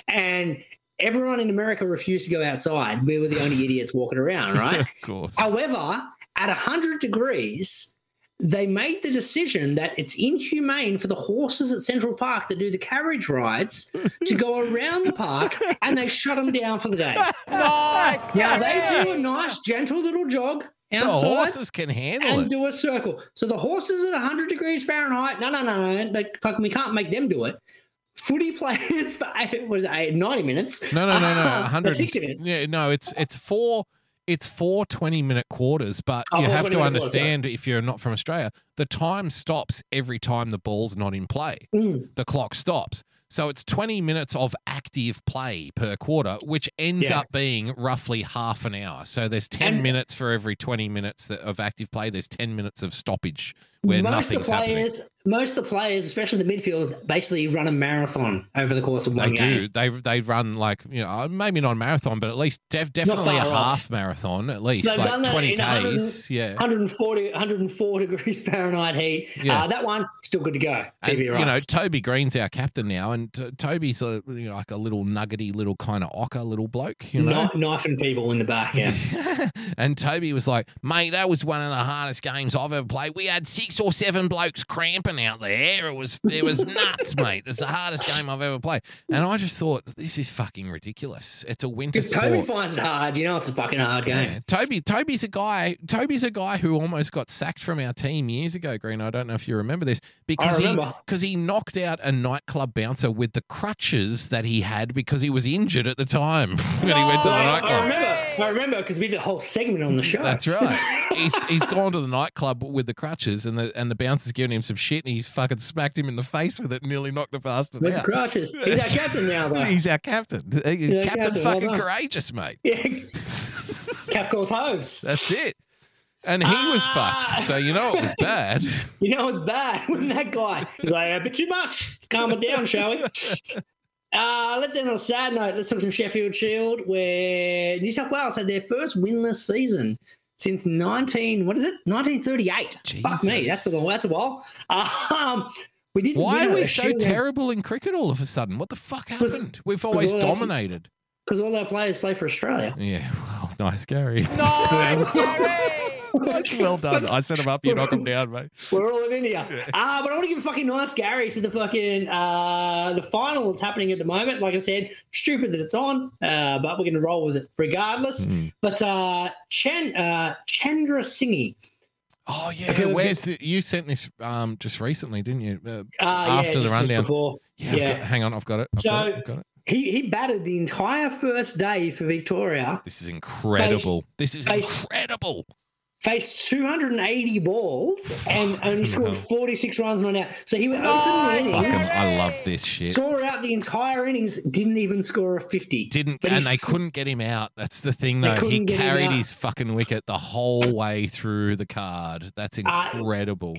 And everyone in America refused to go outside. We were the only idiots walking around, right? of course. However, at 100 degrees, they made the decision that it's inhumane for the horses at Central Park that do the carriage rides to go around the park and they shut them down for the day. Nice, Now, they do a nice, gentle little jog the horses can handle and it. do a circle. So the horses at 100 degrees Fahrenheit, no, no, no, no, like, fuck, we can't make them do it. Footy players for eight, was it eight, 90 minutes. No, no, no, no. Uh, 100 60 minutes. Yeah, no, it's it's four it's four 20 minute quarters, but Oh, you have to 20-minute quarters, understand if you're not from Australia, the time stops every time the ball's not in play. Mm. The clock stops. So it's 20 minutes of active play per quarter, which ends Yeah. up being roughly half an hour. So there's 10 And- minutes for every 20 minutes of active play. There's 10 minutes of stoppage where most of nothing's the happening. players, most of the players, especially the midfielders, basically run a marathon over the course of They one game. do. They they run like you know maybe not a marathon, but at least def- definitely a off. half marathon at least, they've like done that twenty in 100 k's. Yeah, 140, 104 degrees Fahrenheit heat. Yeah. Uh, that one still good to go. And, you know. Toby Greene's our captain now, and t- Toby's a, you know, like a little nuggety little kind of ocker little bloke. You know, Kni- knifing people in the back. Yeah. and Toby was like, mate, that was one of the hardest games I've ever played. We had six or seven blokes cramping out there. It was it was nuts, mate. It's the hardest game I've ever played. And I just thought, this is fucking ridiculous. It's a winter Because sport. Toby finds it hard. You know, it's a fucking hard game. Yeah. Toby Toby's a guy Toby's a guy who almost got sacked from our team years ago, Green. I don't know if you remember this. Because he remember. because he knocked out a nightclub bouncer with the crutches that he had because he was injured at the time when he went to the oh, I nightclub. I remember because we did a whole segment on the show. That's right. he's he's gone to the nightclub with the crutches and the and the bouncer's giving him some shit and he's fucking smacked him in the face with it and nearly knocked the bastard With out. crutches. He's our captain now, though. He's our captain. He's captain, captain, fucking done. courageous, mate. Yeah. Cap called Tobes. That's it. And he was Ah. fucked. So you know it was bad. You know it's bad when that guy is like a bit too much. Let's calm it down, shall we? Uh, let's end on a sad note. Let's talk some Sheffield Shield, where New South Wales had their first winless season since 19. What is it? 1938. Fuck me, that's a that's a while. Um, we didn't. Why are we so Shield terrible in cricket all of a sudden? What the fuck happened? We've always dominated. because all our players play for Australia. Yeah, well, nice, Gary. Nice, Gary. That's well done. I set him up. You knock him down, mate. We're all in India. Uh, but I want to give a fucking nice Gary to the fucking uh, the final that's happening at the moment. Like I said, stupid that it's on, uh, but we're going to roll with it regardless. Mm. But uh, Chen, uh, Chandrasinghe. Oh yeah, where's the? You sent this um just recently, didn't you? Uh, Uh, After yeah, the just, just rundown. before. yeah, Yeah. got- hang on, I've got it. I've got it, So- I've got it. He he batted the entire first day for Victoria. This is incredible. this is face- incredible. Faced 280 balls and only scored hell. 46 runs and one out. So he went open the Fucking, innings, I love this shit. saw out the entire innings, didn't even score a 50. Didn't But and they couldn't get him out. That's the thing, though. He couldn't get him carried his fucking wicket the whole way through the card. That's Uh, incredible.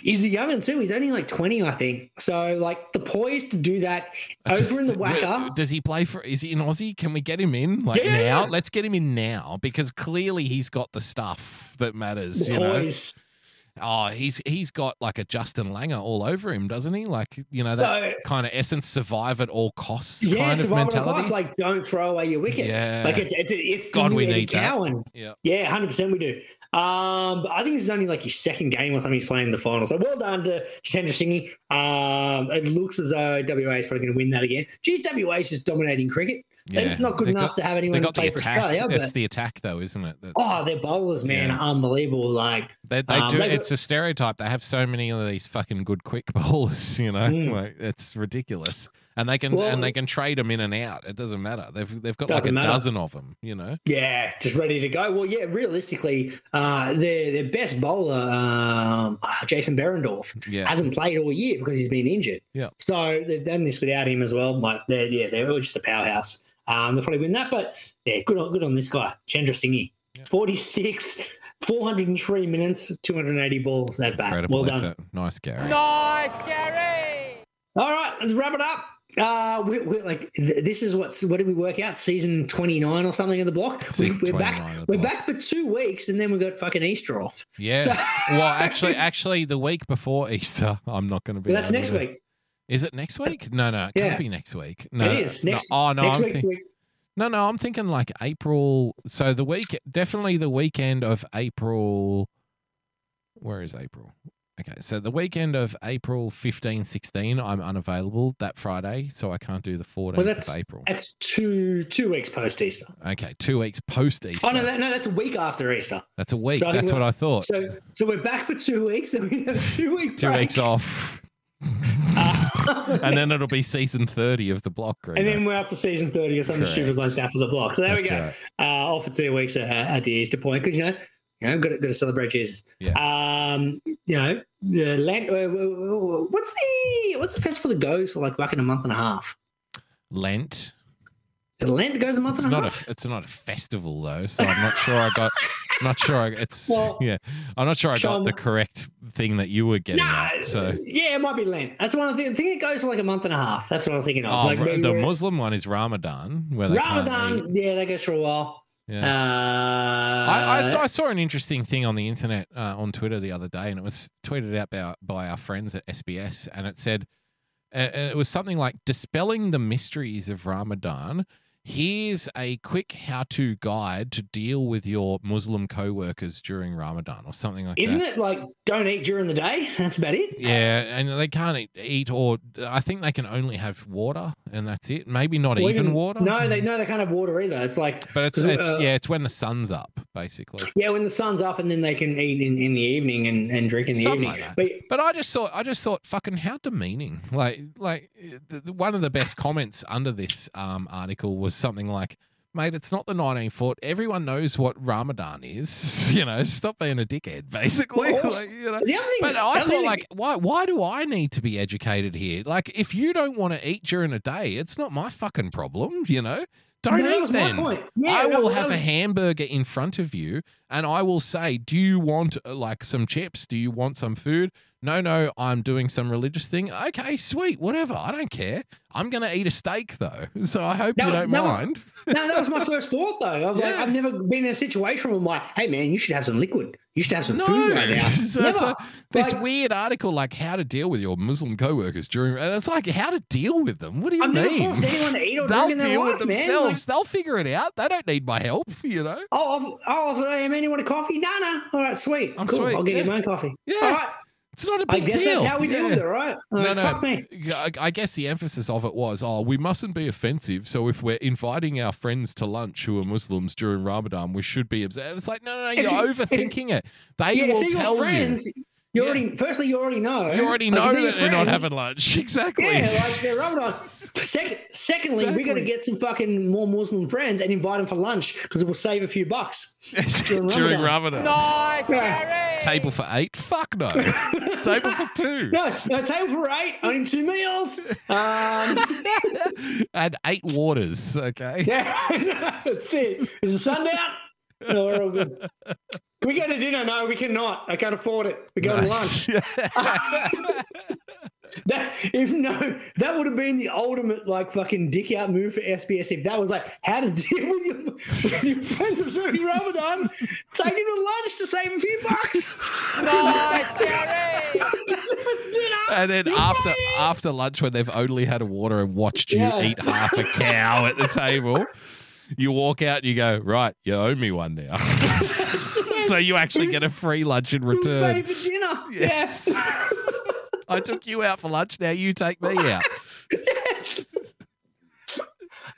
He's a young too. He's only like 20, I think. So, like, the poise to do that over in the wait, WACA. Does he play for? Is he in Aussie? Can we get him in like Yeah, now? Let's get him in now because clearly he's got the stuff that matters. The you know. poise. Oh, he's he's got like a Justin Langer all over him, doesn't he? Like you know that So, kind of essence, survive at all costs yeah, kind of mentality. class, like, don't throw away your wicket. Yeah. Like, it's, it's, it's God, we need that. Cowan. yeah. Yeah, hundred percent we do. Um, but I think this is only like his second game or something he's playing in the final. So well done to Singhi. Um, it looks as though WA is probably going to win that again. Geez, WA is just dominating cricket. Yeah. They're not good They've enough got- to have anyone play for. Australia. it's the attack, though, isn't it? That- oh, their bowlers, man, Yeah. unbelievable. Like They, they Um, do. they it's a stereotype. They have so many of these fucking good quick bowlers. You know, Mm. like it's ridiculous. And they can Well- and they can trade them in and out. It doesn't matter. They've they've got like a matter. dozen of them. You know. Yeah, just ready to go. Well, yeah, realistically, uh, their their best bowler, um, uh, Jason Behrendorff, Yeah. hasn't played all year because he's been injured. Yeah. So they've done this without him as well. But they're yeah, they're just a powerhouse. Um, they'll probably win that. But yeah, good on good on this guy, Chandrasinghe. Yeah. 46, 403 minutes, 280 balls. That bat. Incredible Well done. Nice, Gary. Nice, Gary! All right, let's wrap it up. Uh, we, we like th- this is what's what did we work out? Season twenty nine or something in the block. We, Season we're back. We're block. back for two weeks, and then we got fucking Easter off. Yeah. So- well, actually, actually, the week before Easter, I'm not going to be. But that's next to- week. Is it next week? No, no, it can't be next week. No, it is no. next. Oh no, next I'm week's think- week. no, no. I'm thinking like April. So the week, definitely the weekend of April. Where is April? Okay, so the weekend of April 15, 16, I'm unavailable that Friday, so I can't do the 14th Well, that's of April. that's two two weeks post Easter. Okay, two weeks post Easter. Oh no, that, no, that's a week after Easter. that's a week. So That's what I thought. So so we're back for two weeks. Then we have a two week two break. weeks off, Uh, and then it'll be season 30 of the block. and then we're up to season thirty or something Correct. stupid like that for the block. So there we go. right. Uh, off for two weeks at, at the Easter point because you know you know got to, got to celebrate Jesus. Yeah. Um, you know, Lent. Uh, what's the what's the festival that goes for like fucking a month and a half? Lent. Is Lent that goes a month It's and a not half? a it's not a festival though, so I'm not sure I got not sure I, it's Well, yeah. I'm not sure I got the correct thing that you were getting Nah, at. So yeah, it might be Lent. That's one of the I think it goes for like a month and a half. That's what I was thinking of. oh, like the Muslim one is Ramadan, where they can't eat. Ramadan. Yeah, that goes for a while. Yeah. Uh, I, I, saw, I saw an interesting thing on the internet uh, on Twitter the other day, and it was tweeted out by, by our friends at SBS, and it said uh, uh, it was something like dispelling the mysteries of Ramadan. Here's a quick how-to guide to deal with your Muslim co-workers during Ramadan, or something like Isn't that. it like don't eat during the day? That's about it. Yeah, and they can't eat, eat, or I think they can only have water, and that's it. Maybe not Or even, water. No, they no, they can't have water either. It's like but it's, it's uh, yeah, it's when the sun's up, basically. yeah, when the sun's up, and then they can eat in, in the evening and, and drink in the Something evening. like. But But I just thought, I just thought, fucking how demeaning. Like, like the, the- one of the best comments under this um, article was something like, "Mate, it's not the 1940. Everyone knows what Ramadan is. You know, stop being a dickhead, basically. Well, like, you know." thing, But I thought, thing- like, why? Why do I need to be educated here? Like, if you don't want to eat during a day, it's not my fucking problem. You know, don't No, then. point. Yeah, I will that have a hamburger in front of you and I will say, Do you want uh, like some chips? Do you want some food? No, no, I'm doing some religious thing. Okay, sweet, whatever. I don't care. I'm going to eat a steak though. So I hope you don't mind. no, that was my first thought though. I've like I've never been in a situation where I'm like, hey man, you should have some liquid. You should have some No, food right now. it's Never. a- this Like, weird article like how to deal with your Muslim coworkers during. And it's like how to deal with them. What do you I've never mean? forced anyone to eat or They'll drink in their life, with man. themselves. Like, They'll figure it out. They don't need my help. You know. oh, hey, man, you want a coffee? No, no. All right, sweet. I'm cool. sweet, I'll get yeah. you my own coffee. Yeah. All right. It's not a I big guess deal. that's how we deal with it, right? No, Like, no. Fuck me. I I guess the emphasis of it was, oh, we mustn't be offensive. So if we're inviting our friends to lunch who are Muslims during Ramadan, we should be upset. It's like, no, no, no, you're if- overthinking it. They Yeah, will if they're tell your friends, you. You Yeah. already. Firstly, you already know. You already Like, know if they're that they're not having lunch. Exactly. Yeah, like they're Ramadan. Second, secondly, we got to get some fucking more Muslim friends and invite them for lunch because it will save a few bucks. during Ramadan. Ramadan. Nice, Yeah. Gary. Table for eight? Fuck no. Table for two. No, no, table for eight, only two meals. Um, and eight waters. Okay. yeah, that's it. Is the sun down? No, we're all good. Can we go to dinner? No, we cannot. I can't afford it. We go going to lunch. That if no, that would have been the ultimate like fucking dick out move for SBS. If that was like how to deal with your, with your friends observing Ramadan, take them to lunch to save a few bucks. Nice, dinner. And then after after lunch, when they've only had a water and watched you Yeah. eat half a cow at the table, you walk out and you go, right, you owe me one now. so you actually get a free lunch in Who's paying return. for dinner? Yes. Yeah. I took you out for lunch. Now you take me out.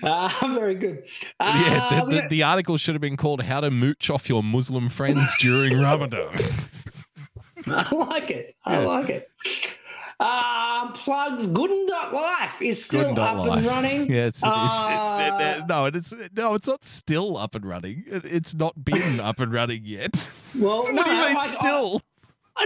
Ah, very good. yeah, Ah, the, the, the article should have been called "How to Mooch Off Your Muslim Friends During Ramadan." I like it. I Yeah. like it. Um, plugs Gooden.life is still up life. and running. Yeah, it's, it's Uh, it, it, it- no, it's no, it's not still up and running. It, it's not been up and running yet. Well, what no, do you mean I- still? I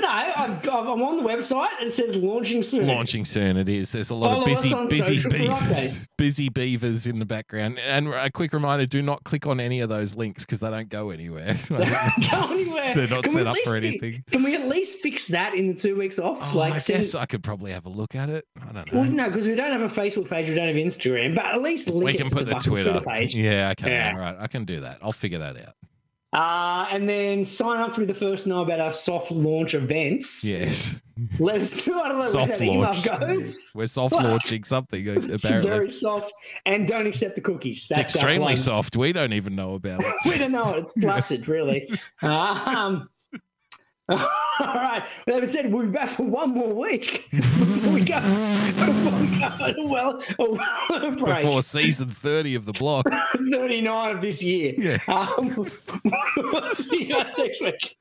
know. I've got, I'm on the website and it says launching soon. Launching soon, it is. There's a lot Follow of us busy, busy beavers, busy beavers in the background. And a quick reminder: do not click on any of those links because they don't go anywhere. Go anywhere. They're not Can set up for anything. Can we at least fix that in the two weeks off? Oh, like, I send- guess I could probably have a look at it. I don't know. well, no, because we don't have a Facebook page, we don't have Instagram, but at least link we it can to put the, fucking Twitter. page. Yeah, okay, Yeah. all right, I can do that. I'll figure that out. Uh, and then sign up to be the first to know about our soft launch events. Yes, Let us know. I don't know where soft that email launch. goes. We're soft launching something. It's Apparently, very soft. And don't accept the cookies. it's That's our extremely soft. We don't even know about it. we don't know it. It's flaccid, really. Um, all right. With that said, we'll be back for one more week before we go, before we go well, a well break. Before season thirty of the block. 39 of this year. Yeah. Um, we'll see you guys next week.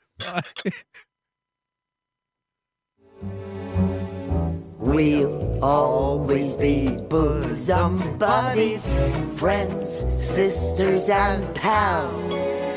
We'll always be bosom buddies, friends, sisters, and pals.